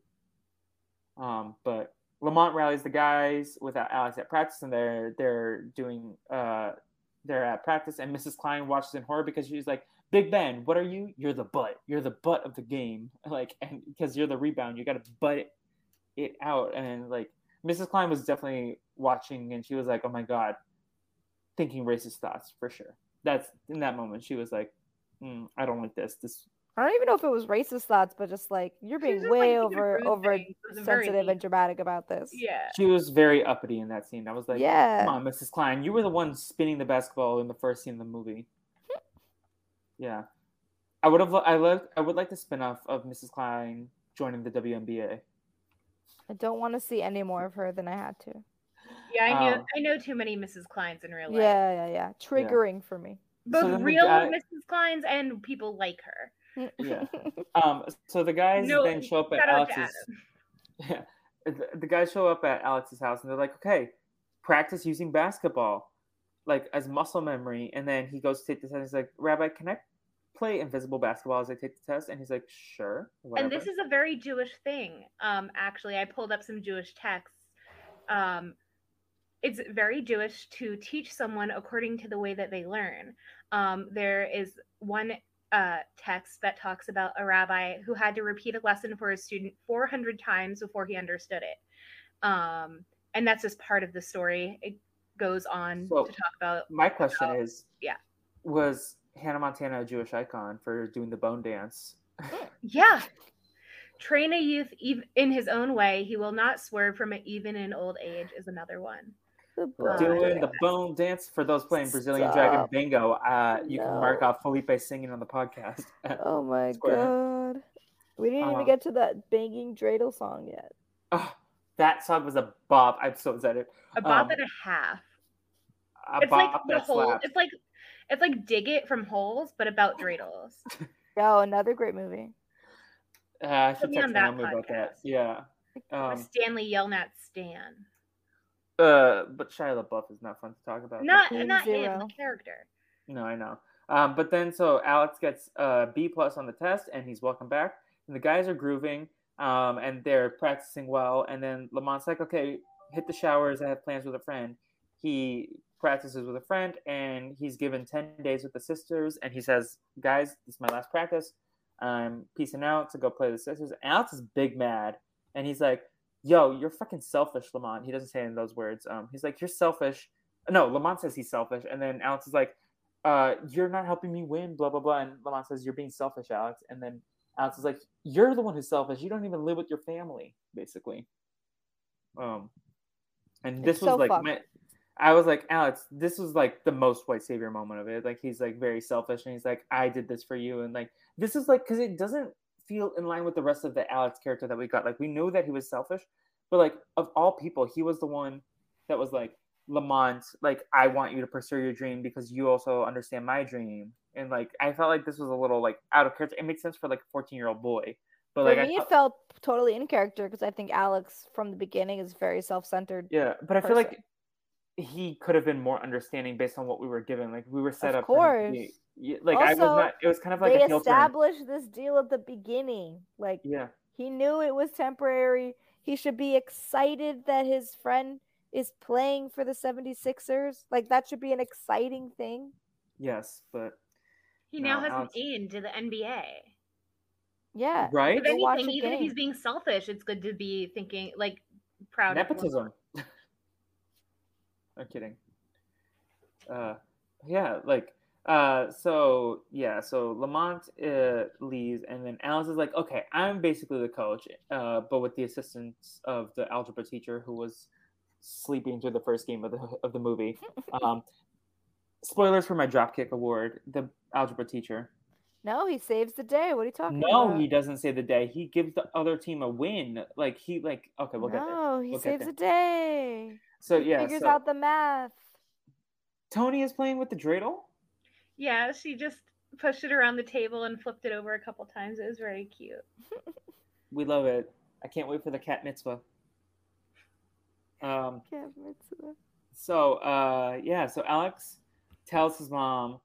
Um, but Lamont rallies the guys without Alex at practice, and they're they're doing uh they're at practice, and Mrs. Klein watches in horror because she's like, "Big Ben, what are you? You're the butt. You're the butt of the game. Like, and because you're the rebound, you got to butt it out." And like Mrs. Klein was definitely watching, and she was like, "Oh my god," thinking racist thoughts for sure. That's in that moment she was like, mm, "I don't like this. This I don't even know if it was racist thoughts, but just like you're being just, way like, over over things. It was very sensitive and dramatic about this. Yeah. She was very uppity in that scene. I was like, Yeah. come on, Mrs. Klein, you were the one spinning the basketball in the first scene of the movie. yeah, I would have. lo- I love. I would like the spin-off of Mrs. Klein joining the WNBA. I don't want to see any more of her than I had to. Yeah, I knew Um, I know too many Mrs. Kleins in real life. Yeah, yeah, yeah. Triggering for me. Both So real guy- Mrs. Kleins and people like her. Yeah. Um. So the guys No, then show up at shout out to Alex's. Yeah, the, the guys show up at Alex's house and they're like, okay, practice using basketball, like as muscle memory. And then he goes to take the test. He's like, Rabbi, can I play invisible basketball as I take the test? And he's like, sure. Whatever. And this is a very Jewish thing. Um, actually, I pulled up some Jewish texts. Um, it's very Jewish to teach someone according to the way that they learn. Um, there is one uh, text that talks about a rabbi who had to repeat a lesson for a student 400 times before he understood it. Um, and that's just part of the story. It goes on So- to talk about My question about- is, yeah. was Hannah Montana a Jewish icon for doing the bone dance? Yeah. Train a youth in his own way. He will not swerve from it even in old age, is another one. The doing the bone. bone dance for those playing Brazilian Dragon Bingo. Uh, you can mark off Felipe singing on the podcast. Oh my Square. god. We didn't Uh, even get to that banging dreidel song yet. oh, that song was a bop. I'm so excited. A bop Um, and a half. A It's like the whole. slaps. It's like it's like dig it from holes, but about dreidels. Oh, another great movie. Uh, I Put should me text on that mom about that. Yeah. Um, Stanley Yelnats Stan. Uh, but Shia LaBeouf is not fun to talk about. Not Team not him, the character. No, I know. Um, but then so Alex gets a B plus on the test, and he's welcome back. And the guys are grooving, um, and they're practicing well. And then Lamont's like, "Okay, hit the showers. I have plans with a friend." He practices with a friend, and he's given ten days with the sisters. And he says, "Guys, this is my last practice. I'm peacing out to go play the sisters." And Alex is big mad, and he's like, "Yo, you're fucking selfish, Lamont." He doesn't say in those words. Um, he's like, "You're selfish." No, Lamont says he's selfish, and then Alex is like, uh, you're not helping me win, blah blah blah. And Lamont says, You're being selfish, Alex. And then Alex is like, You're the one who's selfish. You don't even live with your family, basically. Um and this It's was so like my I was like, Alex, this was like the most white savior moment of it. Like he's like very selfish and he's like, I did this for you. And like this is like because it doesn't feel in line with the rest of the Alex character that we got. Like we knew that he was selfish, but like of all people, he was the one that was like, Lamont, like I want you to pursue your dream because you also understand my dream. And like I felt like this was a little like out of character. It makes sense for like a 14 year old boy, but For like I me, felt- it felt totally in character because I think Alex from the beginning is very self-centered. yeah, but I feel like he could have been more understanding based on what we were given. Like we were set Of up. to course. be- yeah, like I was not. It was kind of like they a established this deal at the beginning. Like Yeah, he knew it was temporary. He should be excited that his friend is playing for the 76ers. Like that should be an exciting thing. yes, but He No, now has Alex- an in to the NBA. Yeah. right If anything, a even if he's being selfish, it's good to be thinking like proud of nepotism. I'm kidding. Uh, yeah, like uh, so yeah, so Lamont uh, leaves, and then Alice is like, okay, I'm basically the coach, uh, but with the assistance of the algebra teacher who was sleeping through the first game of the of the movie. Um, spoilers for my Dropkick Award. The algebra teacher. No, he saves the day. What are you talking about? No, about? he doesn't save the day. He gives the other team a win. Like he like okay, we'll get there. no, he We'll saves the day. So yeah, He figures so out the math. Tony is playing with the dreidel. Yeah, she just pushed it around the table and flipped it over a couple times. It was very cute. We love it. I can't wait for the cat mitzvah. Um, Cat mitzvah. so uh, yeah, so Alex tells his mom.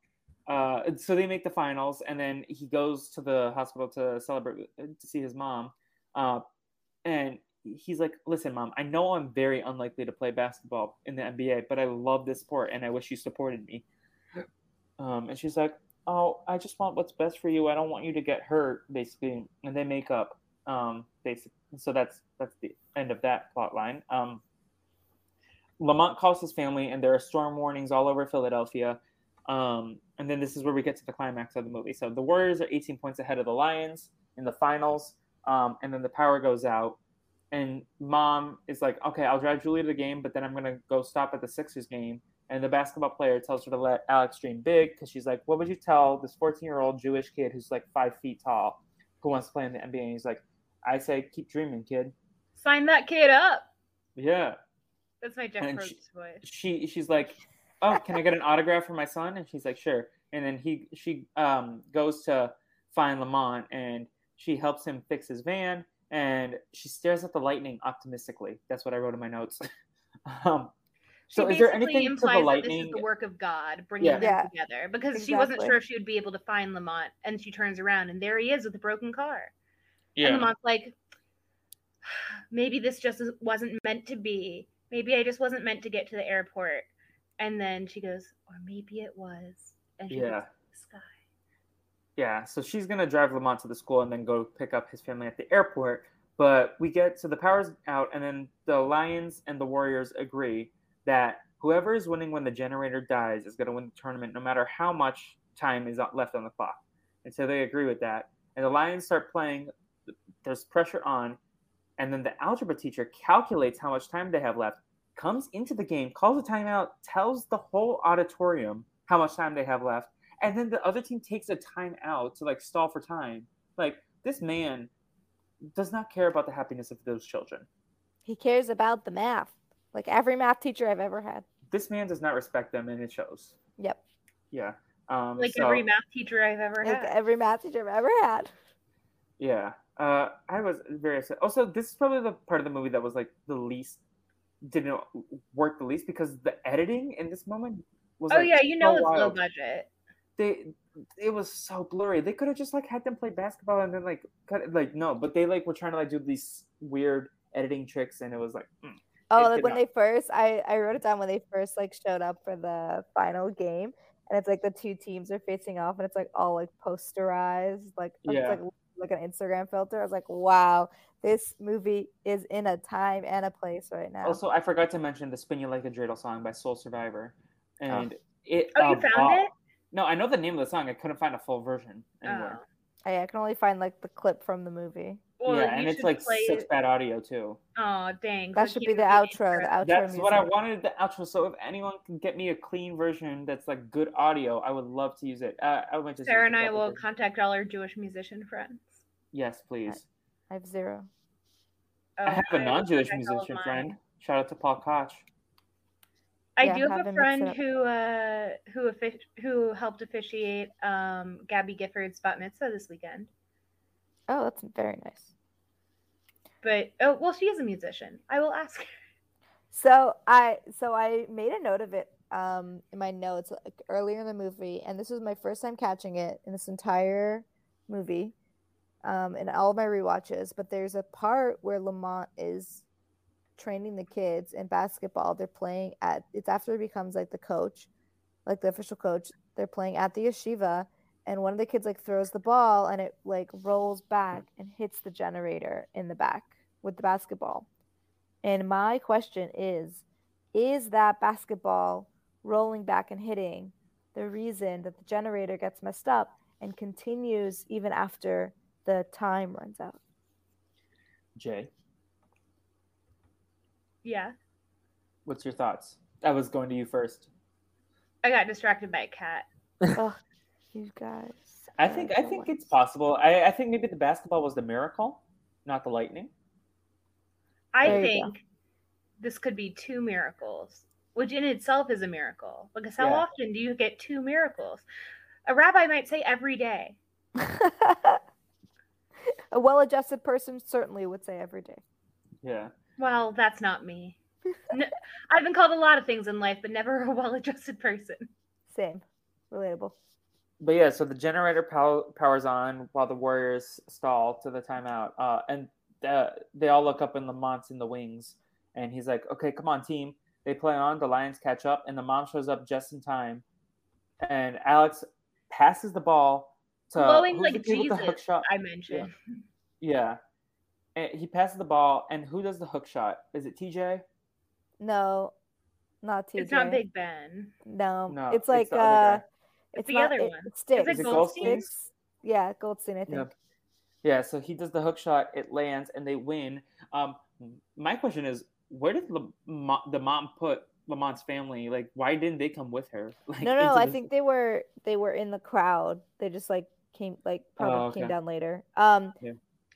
Uh, so they make the finals, and then he goes to the hospital to celebrate to see his mom. Uh, and he's like, "Listen, mom, I know I'm very unlikely to play basketball in the NBA, but I love this sport, and I wish you supported me." Um, and she's like, "Oh, I just want what's best for you. I don't want you to get hurt." Basically, and they make up. Um, basically, so that's that's the end of that plot line. Um, Lamont calls his family, and there are storm warnings all over Philadelphia. Um, and then this is where we get to the climax of the movie. So the Warriors are 18 points ahead of the Lions in the finals, um, and then the power goes out. And mom is like, "Okay, I'll drive Julie to the game, but then I'm gonna go stop at the Sixers game." And the basketball player tells her to let Alex dream big because she's like, "What would you tell this 14 year old Jewish kid who's like five feet tall who wants to play in the NBA?" And he's like, "I say, keep dreaming, kid." Sign that kid up. Yeah. That's my Jeff Probst voice. she she's like, "Oh, can I get an autograph for my son?" And she's like, "Sure." And then he she um goes to find Lamont and she helps him fix his van and she stares at the lightning optimistically. That's what I wrote in my notes. um, so she is there basically anything to implies the that this is the work of God bringing Yeah. them Yeah. together because she wasn't sure if she would be able to find Lamont, and she turns around and there he is with a broken car. And yeah, Lamont's like, maybe this just wasn't meant to be. Maybe I just wasn't meant to get to the airport. And then she goes, or maybe it was. And she Yeah. looks the sky. yeah. So she's gonna drive Lamont to the school and then go pick up his family at the airport. But we get to the powers out, and then the Lions and the Warriors agree that whoever is winning when the generator dies is going to win the tournament, no matter how much time is left on the clock. And so they agree with that. And the Lions start playing. There's pressure on, and then the algebra teacher calculates how much time they have left, comes into the game, calls a timeout, tells the whole auditorium how much time they have left, and then the other team takes a timeout to like stall for time. Like this man does not care about the happiness of those children. He cares about the math, like every math teacher I've ever had. This man does not respect them, and it shows. Yep, Yeah. Um, Like so- every math teacher I've ever like had. every math teacher I've ever had. Yeah. Uh, I was very upset. Also, this is probably the part of the movie that was like the least didn't work the least because the editing in this moment was oh like, yeah, you know so it's low budget. They it was so blurry. They could have just like had them play basketball and then like cut it, like no, but they like were trying to like do these weird editing tricks and it was like mm. Oh, like when not- they first, I I wrote it down when they first like showed up for the final game, and it's like the two teams are facing off, and it's like all like posterized, like it's like like an Instagram filter. I was like, wow, this movie is in a time and a place right now. Also, I forgot to mention the "Spin You Like a Dreidel" song by Soul Survivor, and it. Oh, you uh, found bop- it? No, I know the name of the song. I couldn't find a full version anywhere. Oh. I, I can only find like the clip from the movie. Well, yeah, and it's like play such bad audio too. Oh dang! That so should be the can't outro. The outro That's music. what I wanted the outro. So if anyone can get me a clean version that's like good audio, I would love to use it. Uh, I might just. Sara and I will version. contact all our Jewish musician friends. Yes, please. I have zero. Oh, I have a non-Jewish contact all of musician friend. Shout out to Paul Koch. I Yeah, do have have a him mix it friend who uh who offic- who helped officiate um Gabby Gifford's bat mitzvah this weekend. Oh, that's very nice. But oh well, she is a musician. I will ask her. So I so I made a note of it um in my notes like, earlier in the movie, and this was my first time catching it in this entire movie, um, in all of my rewatches. But there's a part where Lamont is training the kids in basketball. They're playing at it's after he becomes like the coach, like the official coach. They're playing at the yeshiva, and one of the kids like throws the ball and it like rolls back and hits the generator in the back with the basketball. And my question is Is that basketball rolling back and hitting the reason that the generator gets messed up and continues even after the time runs out? Jay, Yeah, what's your thoughts? I was going to you first. I got distracted by a cat. you guys. I think I are the think it's possible. I, I think maybe the basketball was the miracle, not the lightning. I There think this could be two miracles, which in itself is a miracle. Because how Yeah. often do you get two miracles? A rabbi might say every day. A well-adjusted person certainly would say every day. Yeah. Well, that's not me. No, I've been called a lot of things in life, but never a well-adjusted person. Same. Relatable. But yeah, so the generator pow- powers on while the Warriors stall to the timeout. Uh, and uh, they all look up in Lamont's in the wings. And he's like, okay, come on, team. They play on. The Lions catch up. And the mom shows up just in time. And Alex passes the ball to Glowing who's like the the hook Jesus, shot? I mentioned. Yeah. And he passes the ball. And who does the hook shot? Is it TJ? No, not TJ. It's not Big Ben. No, No, it's like it's the other uh, guy. It's the not- other it- one. It's Sticks. Is it Goldstein? Sticks. Yeah, Goldstein. I think. Yep. Yeah, so he does the hook shot, it lands, and they win. Um, my question is, where did Lam- the mom put Lamont's family? Like, why didn't they come with her? Like, no, no, I this- think they were they were in the crowd. They just like came like probably Oh, came down later. Um,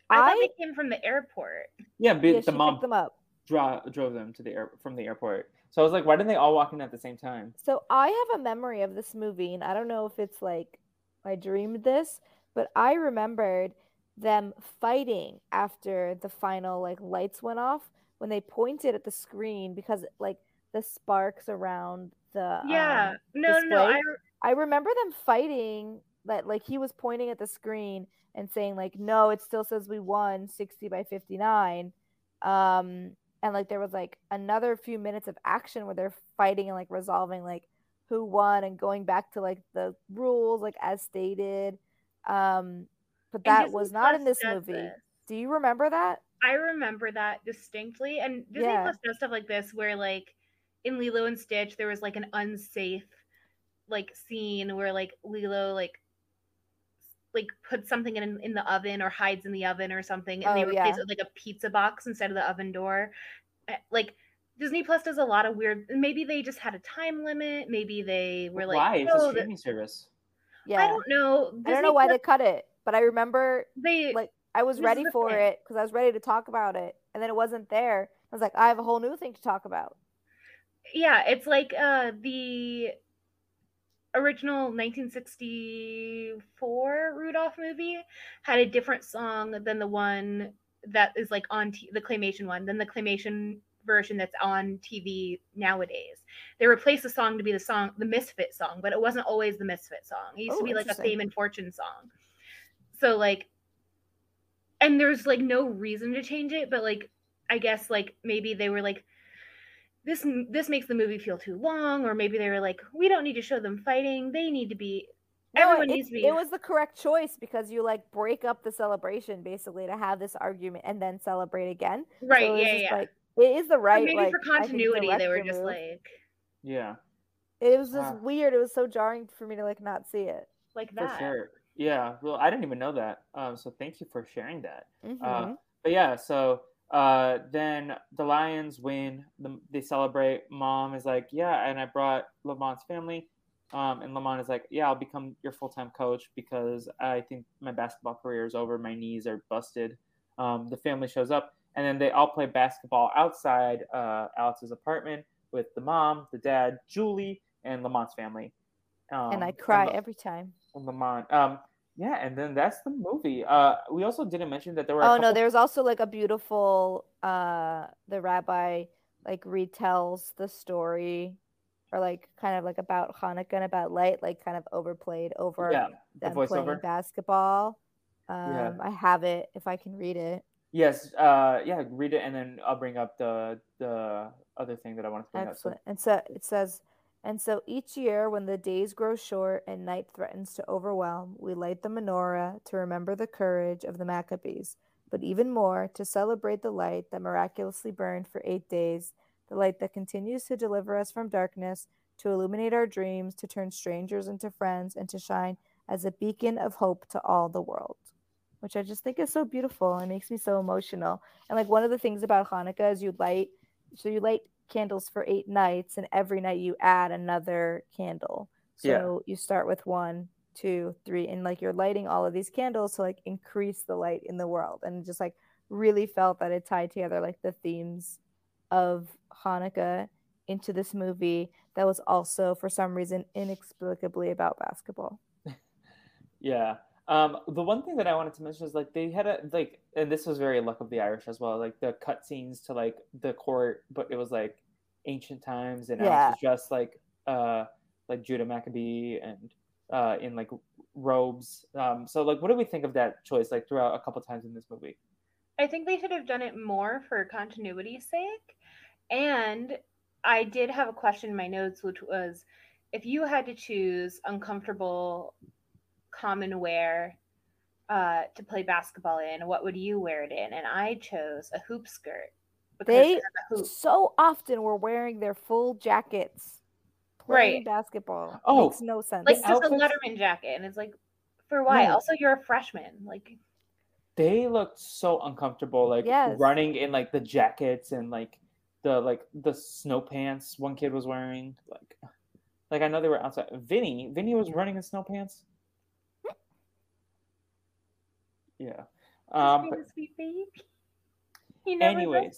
I, thought they came from the airport. yeah, but yeah, the mom picked them up. dro- drove them to the air from the airport. So I was like, why didn't they all walk in at the same time? So I have a memory of this movie, and I don't know if it's like I dreamed this, but I remembered them fighting after the final like lights went off when they pointed at the screen because like the sparks around the Yeah. um, no, no, no. I, display. I remember them fighting that like he was pointing at the screen and saying like no it still says we won 60 by 59 um and like there was like another few minutes of action where they're fighting and like resolving like who won and going back to like the rules like as stated um but that was not in this movie this. do you remember that I remember that distinctly. And Disney Yeah. Plus does stuff like this where like in Lilo and Stitch there was like an unsafe like scene where like Lilo like like puts something in in the oven or hides in the oven or something and they Oh, replace yeah. it with like a pizza box instead of the oven door. Eh, Like Disney Plus does a lot of weird maybe they just had a time limit, maybe they were like why? It's "Oh, a the- streaming service. yeah I don't know. I don't know why Plus- they cut it but i remember they like I was ready for thing. it because I was ready to talk about it, and then it wasn't there. I was like, I have a whole new thing to talk about. yeah it's like uh the original 1964 rudolph movie had a different song than the one that is like on t- the claymation one than the claymation version that's on tv nowadays. They replaced the song to be the song the misfit song but it wasn't always the misfit song. It used Oh, to be like a fame and fortune song. So like and there's like no reason to change it but like i guess like maybe they were like this this makes the movie feel too long or maybe they were like we don't need to show them fighting they need to be No, everyone it, needs to be it was the correct choice because you like break up the celebration basically to have this argument and then celebrate again. right So it yeah just, yeah Like, it is the Or right. maybe like, for I think, continuity they were just move. like Yeah, It was just Ah. weird. It was so jarring for me to like not see it. like that. for that sure. Yeah, well, I didn't even know that. Um, so thank you for sharing that. Mhm. Uh, but yeah, so uh, then the Lions win. The, they celebrate. Mom is like, "Yeah," and I brought Lamont's family. Um, and Lamont is like, "Yeah, I'll become your full time coach because I think my basketball career is over. My knees are busted." Um, the family shows up, and then they all play basketball outside uh, Alex's apartment with the mom, the dad, Julie, and Lamont's family. Um, and I cry La- every time. Lamont. Yeah, and then that's the movie. Uh, we also didn't mention that there were. Oh no, couple- there's also like a beautiful uh the rabbi like retells the story or like kind of like about Hanukkah and about light, like kind of overplayed over yeah, the them playing voiceover. basketball. Um Yeah. I have it if I can read it. Yes, uh, yeah, read it, and then I'll bring up the the other thing that I want to bring Excellent. up. And so it says, and so each year when the days grow short and night threatens to overwhelm, we light the menorah to remember the courage of the Maccabees, but even more to celebrate the light that miraculously burned for eight days, the light that continues to deliver us from darkness, to illuminate our dreams, to turn strangers into friends, and to shine as a beacon of hope to all the world. Which I just think is so beautiful and makes me so emotional. And like one of the things about Hanukkah is you light so you light candles for eight nights and every night you add another candle. So Yeah. you start with one two three and like you're lighting all of these candles to like increase the light in the world and just like really felt that it tied together like the themes of hanukkah into this movie that was also for some reason inexplicably about basketball. Yeah, Um, the one thing that I wanted to mention is like they had a like, and this was very luck of the Irish as well. Like the cut scenes to like the court, but it was like ancient times, and Yeah. Alex was dressed like uh like Judah Maccabee and uh in like robes. Um, so like, what do we think of that choice? Like throughout a couple times in this movie. I think they should have done it more for continuity's sake. And I did have a question in my notes, which was if you had to choose uncomfortable common wear uh, to play basketball in, what would you wear it in? And I chose a hoop skirt. because They it has a hoop. so often were wearing their full jackets playing Right. basketball. Oh, Makes no sense. Like The just a Letterman jacket. And it's like, for why? No. Also, you're a freshman. Like, They looked so uncomfortable, like Yes. running in like the jackets and like the like the snow pants one kid was wearing. Like, like I know they were outside. Vinny, Vinny was running in snow pants. Yeah. Um, but sweet baby. He never Anyways.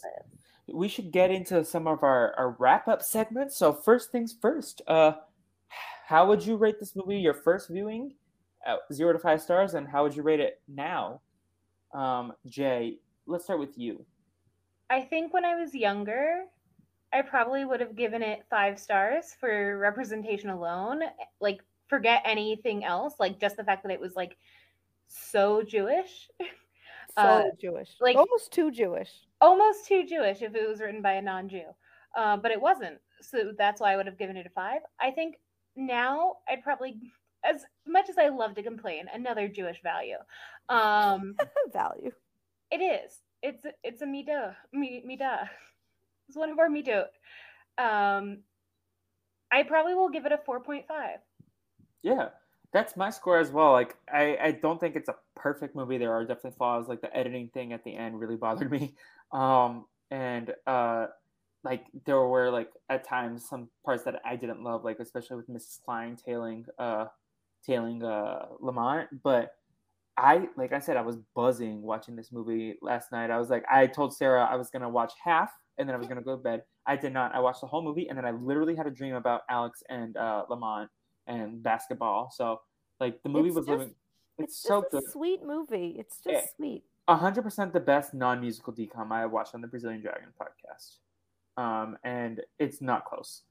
we should get into some of our, our wrap up segments. So first things first, uh, how would you rate this movie your first viewing, uh, zero to five stars, and how would you rate it now? Um, Jay, let's start with you. I think when I was younger, I probably would have given it five stars for representation alone. Like, forget anything else. Like, just the fact that it was like so Jewish, so uh, Jewish. like- almost too Jewish. almost too Jewish if it was written by a non Jew. Uh, but it wasn't. So that's why I would have given it a five. I think now I'd probably, as much as I love to complain, another Jewish value. Um, Value. It is. It's it's a midah. Mi, midah. It's one of our midot. Um, I probably will give it a four point five. Yeah, that's my score as well. Like, I, I don't think it's a perfect movie. There are definitely flaws. Like the editing thing at the end really bothered me. Um, and uh, like there were like at times some parts that I didn't love, like especially with Mrs. Klein tailing uh, tailing uh, Lamont. But I, like I said, I was buzzing watching this movie last night. I was like, I told Sara I was gonna watch half and then I was gonna go to bed. I did not. I watched the whole movie and then I literally had a dream about Alex and uh, Lamont and basketball. So like the movie It's was just- living. It's, It's, so good. a sweet movie. It's just Yeah. sweet. hundred percent the best non-musical DCOM I watched on the Brazilian Dragon podcast, um, and it's not close.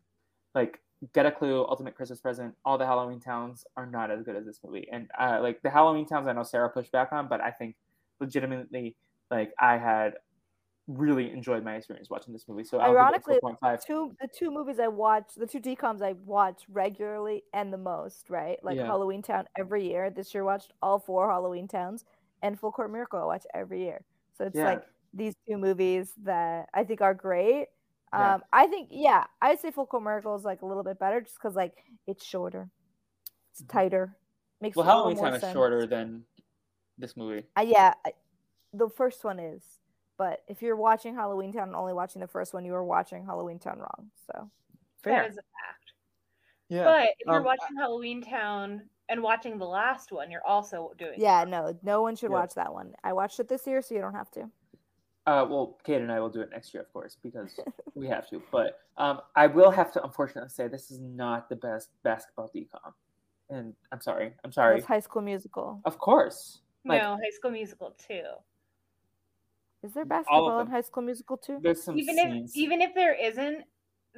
Like Get a Clue, Ultimate Christmas Present, all the Halloweentowns are not as good as this movie. And uh, like the Halloweentowns, I know Sara pushed back on, but I think legitimately, like I had really enjoyed my experience watching this movie. So Ironically, five. Two the two movies I watch, the two DCOMs I watch regularly and the most, right? Like Yeah. Halloweentown every year. This year watched all four Halloweentowns and Full Court Miracle I watch every year. So it's Yeah. like these two movies that I think are great. Yeah. Um, I think yeah, I'd say Full Court Miracle is like a little bit better just because like it's shorter, it's tighter, makes Well, Halloweentown is sense. shorter than this movie. Uh, yeah, I- the first one is. But if you're watching Halloweentown and only watching the first one, you are watching Halloweentown wrong. So Fair. That is a fact. yeah. But if you're Um, watching Halloweentown and watching the last one, you're also doing yeah, no, no one should Yeah. watch that one. I watched it this year, so you don't have to. Uh, well, Kate and I will do it next year, of course, because we have to. But um, I will have to, unfortunately, say this is not the best basketball DCOM. And I'm sorry. I'm sorry. That's High School Musical. Of course. Like, no High School Musical 2. Is there basketball in. High School Musical 2? There's some Even scenes. if even if there isn't,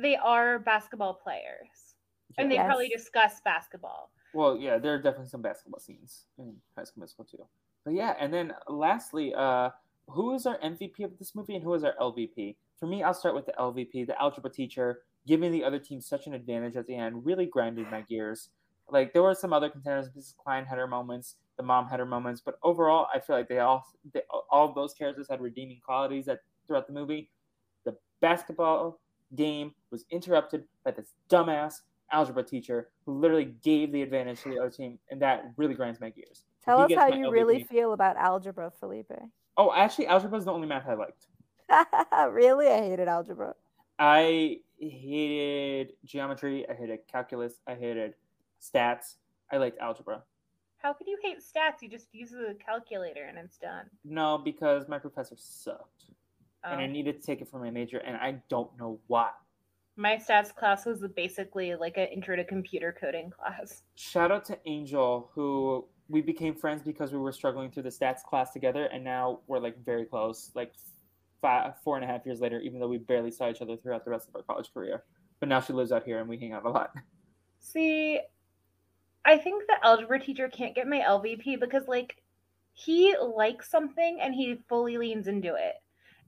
they are basketball players, and they Yes. probably discuss basketball. Well, yeah, there are definitely some basketball scenes in High School Musical 2. But yeah, and then lastly, uh, who is our MVP of this movie and who is our LVP? For me, I'll start with the LVP, the algebra teacher, giving the other team such an advantage at the end, really grinded my gears. Like there were some other contenders. Mrs. Klein had her moments, the mom had her moments, but overall, I feel like they all, they, all of those characters had redeeming qualities that throughout the movie. The basketball game was interrupted by this dumbass algebra teacher who literally gave the advantage to the other team, and that really grinds my gears. Tell us how you really feel about algebra, Felipe. Oh, actually, algebra is the only math I liked. really? I hated algebra. I hated geometry. I hated calculus. I hated stats. I liked algebra. How could you hate stats? You just use a calculator and it's done. No, because my professor sucked, and I Um, needed to take it for my major, and I don't know why. my stats class was basically like an intro to computer coding class. Shout out to Angel, who we became friends because we were struggling through the stats class together, and now we're like very close. Like five, four and a half years later, even though we barely saw each other throughout the rest of our college career. But now she lives out here, and we hang out a lot. See, I think the algebra teacher can't get my LVP because like he likes something and he fully leans into it.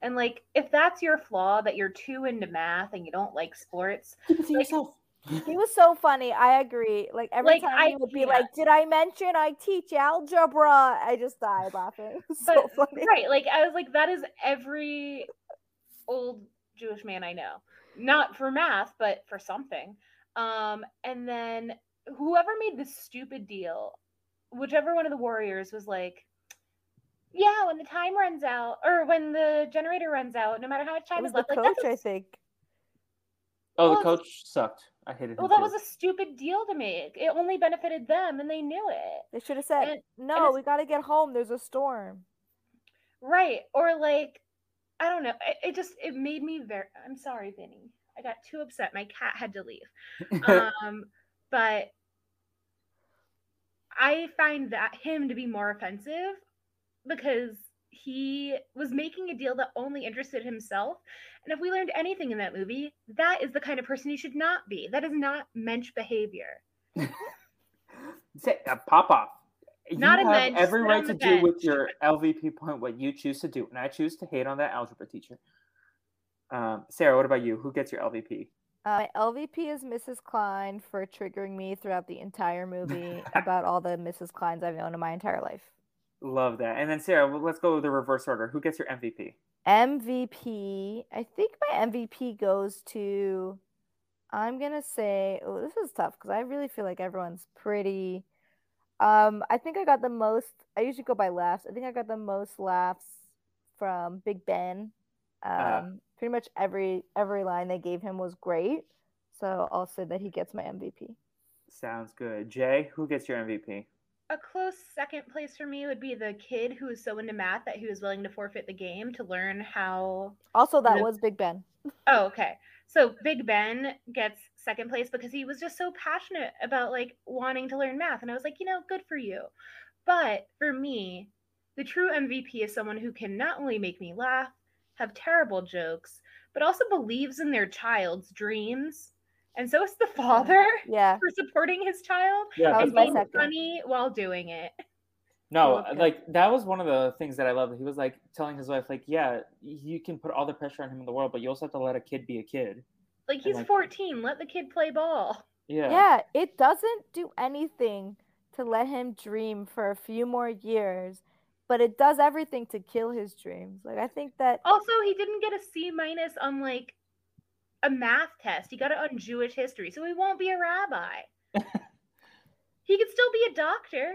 And like if that's your flaw that you're too into math and you don't like sports, Keep it to Like- yourself. He was so funny. I agree. Like every Like, time I he would be can't. like, "Did I mention I teach algebra?" I just died laughing. So But- funny. right? Like I was like that is every old Jewish man I know. Not for math, but for something. Um and then whoever made this stupid deal, whichever one of the warriors was like yeah, when the time runs out, or when the generator runs out, no matter how much time was is the left, like coach, that's a I think. Oh, Well, the coach sucked. I hated him. Well, that too. was a stupid deal to make. It only benefited them, and they knew it. They should have said, And- "No, it's- we got to get home. There's a storm." Right. Or like, I don't know. It, it just it made me very. I'm sorry, Vinny. I got too upset. My cat had to leave. Um, but I find that him to be more offensive because he was making a deal that only interested himself. And if we learned anything in that movie, that is the kind of person he should not be. That is not mensch behavior. Say, uh, pop off. You Not a have bench, every right to the do with your LVP point what you choose to do, and I choose to hate on that algebra teacher. Um, Sara, what about you? Who gets your LVP? Uh, my LVP is Mrs. Klein for triggering me throughout the entire movie about all the Mrs. Kleins I've known in my entire life. Love that. And then Sara, well, let's go with the reverse order. Who gets your MVP? MVP, I think my MVP goes to, I'm gonna say, oh, this is tough because I really feel like everyone's pretty. Um, I think I got the most. I usually go by laughs. I think I got the most laughs from Big Ben. Um, Uh. Pretty much every every line they gave him was great. So I'll say that he gets my MVP. Sounds good. Jay, who gets your MVP? A close second place for me would be the kid who was so into math that he was willing to forfeit the game to learn how Also, that Yeah. was Big Ben. Oh, okay. So Big Ben gets second place because he was just so passionate about like wanting to learn math. And I was like, you know, good for you. But for me, the true MVP is someone who can not only make me laugh, have terrible jokes, but also believes in their child's dreams. And so is the father Yeah, for supporting his child Yeah, That and my being funny while doing it. No, Okay. like that was one of the things that I loved. He was like telling his wife, like, yeah, you can put all the pressure on him in the world, but you also have to let a kid be a kid. Like he's like- 14. Let the kid play ball. Yeah. Yeah, it doesn't do anything to let him dream for a few more years, but it does everything to kill his dreams. Like I think that Also, he didn't get a C minus on like a math test. He got it on Jewish history, so he won't be a rabbi. he could still be a doctor,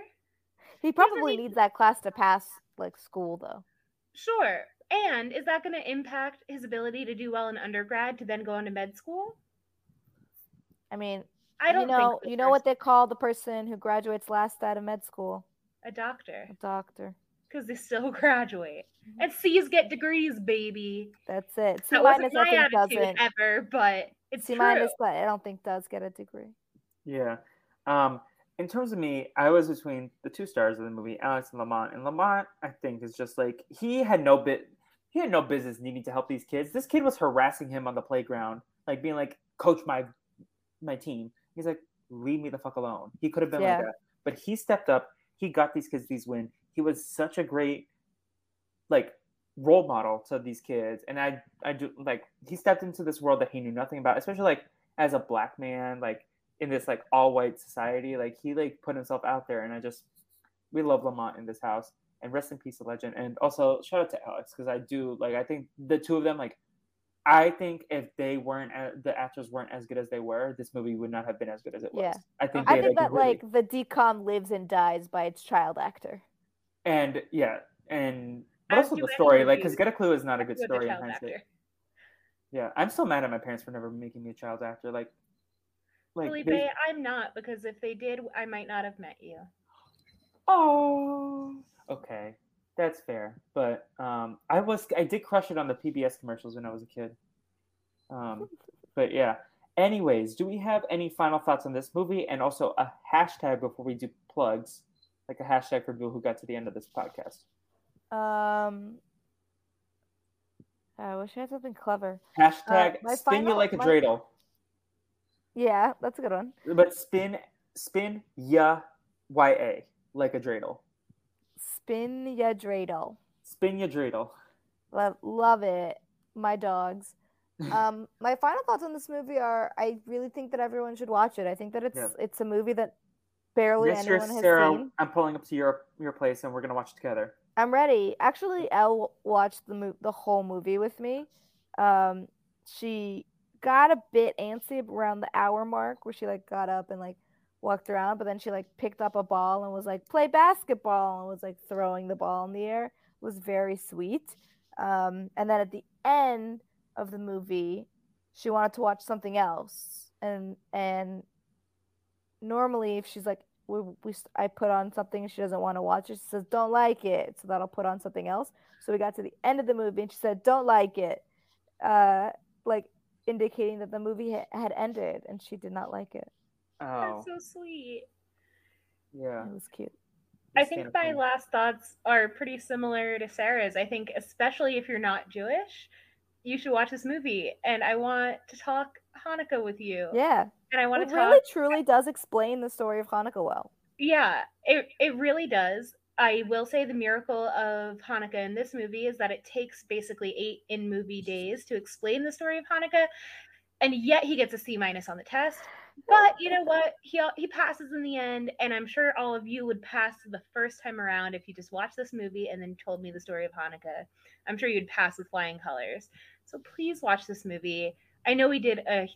he probably need- needs that class to pass like school though. sure. And is that going to impact his ability to do well in undergrad to then go into med school? I mean, I don't you know, you know what they call the person who graduates last out of med school? a doctor A doctor. Because they still graduate and C's get degrees, baby. That's it. C That wasn't minus my I think attitude doesn't. ever, but it's C true. minus I don't think does get a degree. Yeah. Um, in terms of me, I was between the two stars of the movie, Alex and Lamont. And Lamont, I think, is just like he had no bit he had no business needing to help these kids. This kid was harassing him on the playground, like being like, Coach my my team. He's like, leave me the fuck alone. He could have been Yeah. like that. But he stepped up, he got these kids these win. He was such a great like role model to these kids. And I I do like he stepped into this world that he knew nothing about, especially like as a black man, like in this like all white society. Like he like put himself out there, and I just we love Lamont in this house. And rest in peace, the legend. And also shout out to Alex because I do like I think the two of them like I think if they weren't uh, the actors weren't as good as they were, this movie would not have been as good as it was. Yeah. I think I they, think that really- like the DCOM lives and dies by its child actor. And yeah and but also the story like because Get a Clue is not a good story in hindsight. Yeah, I'm still mad at my parents for never making me a child actor. Like, like Felipe, they- I'm not because if they did, I might not have met you. Oh, okay, that's fair. But um, I was I did crush it on the PBS commercials when I was a kid. Um, but yeah. Anyways, do we have any final thoughts on this movie and also a hashtag before we do plugs? Like a hashtag for people who got to the end of this podcast. Um, I wish I had something clever. Hashtag my spin you final- like a my- dreidel, Yeah, that's a good one. but spin spin ya y a like a dreidel. Spin ya dreidel. Spin ya dreidel. Love, love it. My dogs. Um, my final thoughts on this movie are: I really think that everyone should watch it. I think that it's Yeah. it's a movie that barely anyone has Sara, seen. I'm pulling up to your your place and we're gonna watch it together. I'm ready. Actually, Elle watched the mo- the whole movie with me. Um, she got a bit antsy around the hour mark where she like got up and like walked around, but then she like picked up a ball and was like play basketball and was like throwing the ball in the air. It was very sweet. Um, and then at the end of the movie, she wanted to watch something else, and and normally if she's like we, we I put on something and she doesn't want to watch it. She says, "Don't like it," so that'll put on something else. So we got to the end of the movie and she said, "Don't like it," uh, like indicating that the movie ha- had ended and she did not like it. Oh, That's so sweet. yeah. It was cute. I think my funny. last thoughts are pretty similar to Sara's. I think, especially if you're not Jewish, you should watch this movie. And I want to talk Hanukkah with you. Yeah, And I want it to really truly does explain the story of Hanukkah well. Yeah, it, it really does. I will say the miracle of Hanukkah in this movie is that it takes basically eight in movie days to explain the story of Hanukkah, and yet he gets a C minus on the test. But you know what? He he passes in the end, and I'm sure all of you would pass the first time around if you just watched this movie and then told me the story of Hanukkah. I'm sure you'd pass with flying colors. So please watch this movie. I know we did a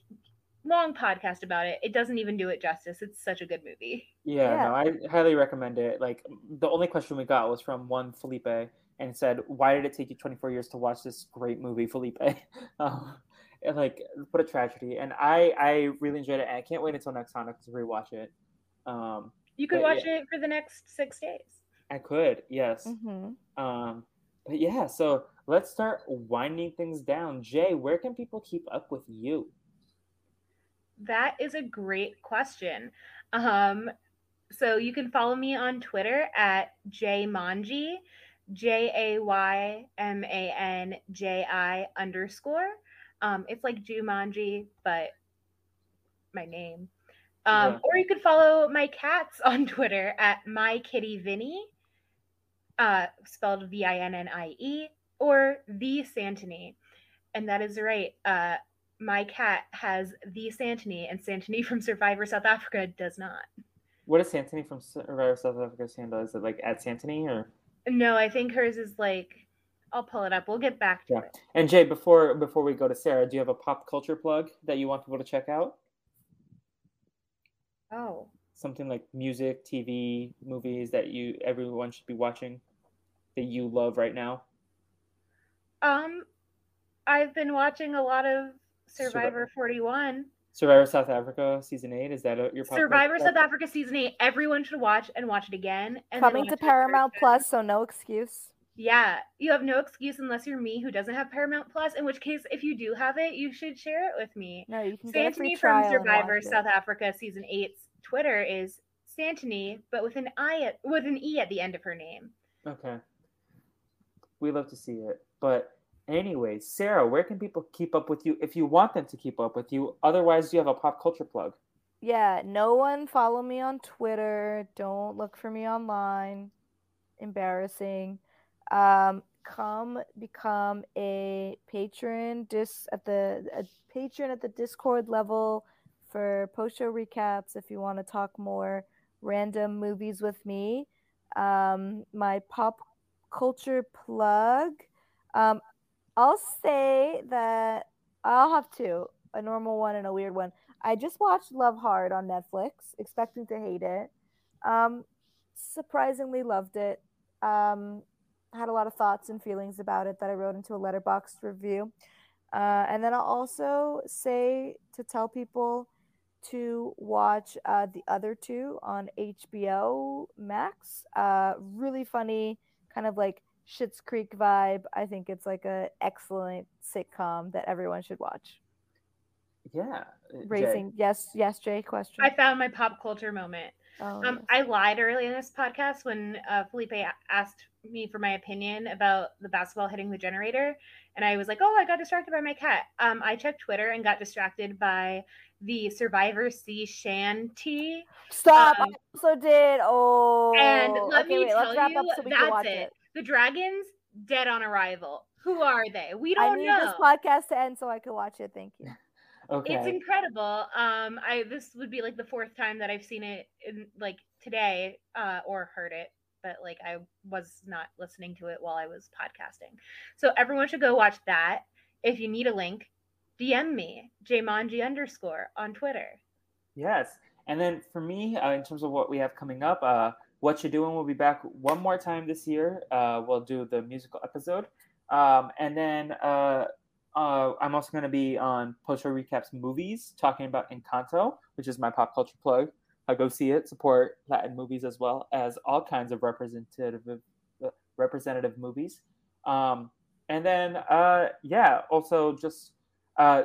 long podcast about it. It doesn't even do it justice. It's such a good movie. Yeah, Yeah. no, I highly recommend it. Like the only question we got was from one Felipe and said, "Why did it take you 24 years to watch this great movie, Felipe?" um, and like, what a tragedy. And I, I really enjoyed it. And I can't wait until next Hanukkah to rewatch it. Um, You could But watch it for the next six days. I could, yes. hmm Um, but yeah, so let's start winding things down. Jay, where can people keep up with you? That is a great question. Um, so you can follow me on Twitter at jaymanji, J A Y M A N J I underscore. Um, it's like Jumanji, but my name. Um, Yeah. Or you could follow my cats on Twitter at my kitty Vinny, uh, spelled V I N N I E, or the Santini. And that is right. Uh, my cat has the Santony, and Santony from Survivor South Africa does not. What is Santony from Survivor South Africa's handle? Is it like at Santony or? No, I think hers is like. I'll pull it up. We'll get back to Yeah. it. And Jay, before before we go to Sarah, do you have a pop culture plug that you want people to check out? Oh, Something like music, TV, movies that you everyone should be watching that you love right now. um, I've been watching a lot of Survivor. Survivor 41. Survivor South Africa season eight is that your Survivor South Africa season eight. Everyone should watch and watch it again. And Coming to it a third Paramount. Plus, so no excuse. Yeah, you have no excuse unless you're me who doesn't have Paramount Plus. In which case, if you do have it, you should share it with me. No, you can get a Santony from Survivor. South Africa season eight's Twitter is Santony, but with an I at, with an E at the end of her name. Okay. We love to see it. But anyway, Sara, where can people keep up with you if you want them to keep up with you? Otherwise, you have a pop culture plug? Yeah, no one follow me on Twitter. Don't look for me online. Embarrassing. Um, come become a patron dis at the a patron at the Discord level for post show recaps if you want to talk more random movies with me. Um, my pop culture plug. Um, I'll say that I'll have two, a normal one and a weird one. I just watched Love Hard on Netflix, expecting to hate it. Um, surprisingly loved it. Um, had a lot of thoughts and feelings about it that I wrote into a letterboxd review. Uh, and then I'll also say to tell people to watch uh, the other two on HBO Max. Uh, really funny, kind of like Schitt's Creek vibe. I think it's like a excellent sitcom that everyone should watch. Yeah. uh, Jay. Racing, yes, yes, Jay. Question. I found my pop culture moment. Oh, Um, yes. I lied early in this podcast when uh, Felipe asked me for my opinion about the basketball hitting the generator, and I was like, "Oh, I got distracted by my cat." Um, I checked Twitter and got distracted by the Survivor C Shanty. Stop! um, I also did. Oh, And let okay, me wait, tell let's wrap you, up so we can that's watch it. it. The Dragons dead on arrival. Who are they? We don't I need know. this podcast to end so I can watch it. Thank you. Okay. It's incredible. Um, I this would be like the fourth time that I've seen it in like today, uh, or heard it, but like I was not listening to it while I was podcasting. So everyone should go watch that. If you need a link, DM me, jaymanji underscore on Twitter. Yes. And then for me, uh, in terms of what we have coming up, uh, What You Doing We'll be back one more time this year. Uh, we'll do the musical episode. Um, and then uh, uh, I'm also going to be on Post Show Recaps movies, talking about Encanto, which is my pop culture plug. I go see it, support Latin movies as well as all kinds of representative uh, representative movies. Um, and then, uh, yeah, also just uh,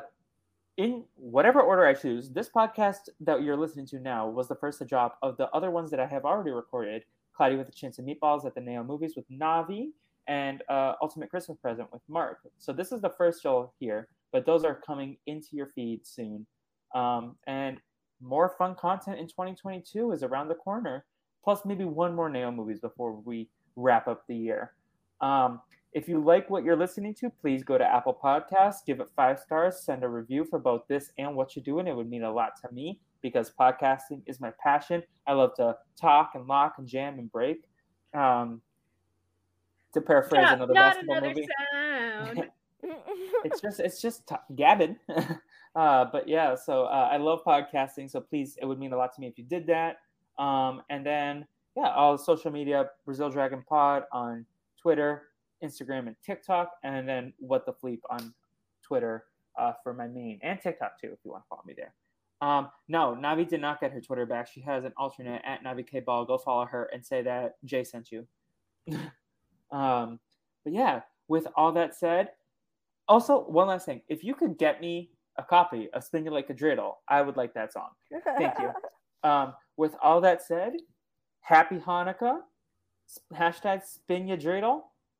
in whatever order I choose, this podcast that you're listening to now was the first to drop of the other ones that I have already recorded. Cloudy with a Chance of Meatballs at the Neo Movies with Navi and uh, Ultimate Christmas Present with Mark. So this is the first you'll hear, but those are coming into your feed soon. Um, and more fun content in 2022 is around the corner, plus maybe one more Neo Movies before we wrap up the year. Um, if you like what you're listening to, please go to Apple Podcasts, give it five stars, send a review for both this and what you're doing. It would mean a lot to me because podcasting is my passion. I love to talk and lock and jam and break. Um, to paraphrase another not basketball another movie, sound. it's just it's just t- gabbing. uh, but yeah, so uh, I love podcasting. So please, it would mean a lot to me if you did that. Um, and then yeah, all social media, Brazil Dragon Pod on Twitter, Instagram, and TikTok, and then What the Fleep on Twitter uh, for my main and TikTok too, if you want to follow me there. Um, no, Navi did not get her Twitter back. She has an alternate at Navi K Ball. Go follow her and say that Jay sent you. um, but yeah, with all that said, also one last thing: if you could get me a copy of "Spin You Like a Dreidel," I would like that song. Thank you. Um, with all that said, happy Hanukkah. Hashtag spin your dreidel.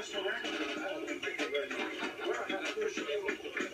Larry, I want you to wear one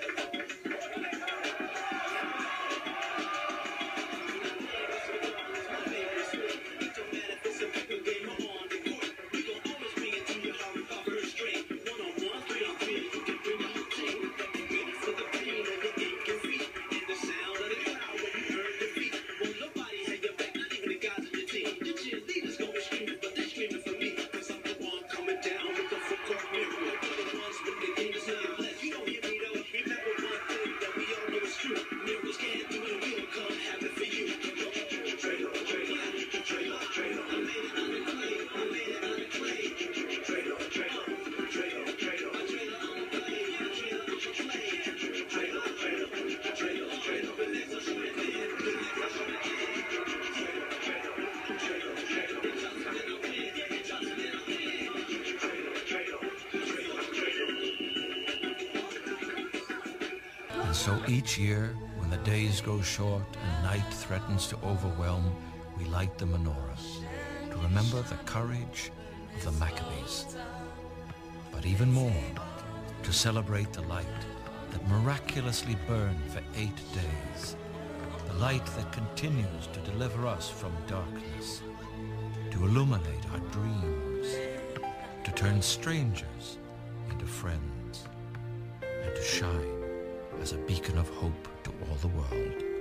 year, when the days grow short and night threatens to overwhelm, we light the menorah to remember the courage of the Maccabees. But even more, to celebrate the light that miraculously burned for eight days. The light that continues to deliver us from darkness, to illuminate our dreams, to turn strangers into friends, and to shine as a beacon of hope to all the world.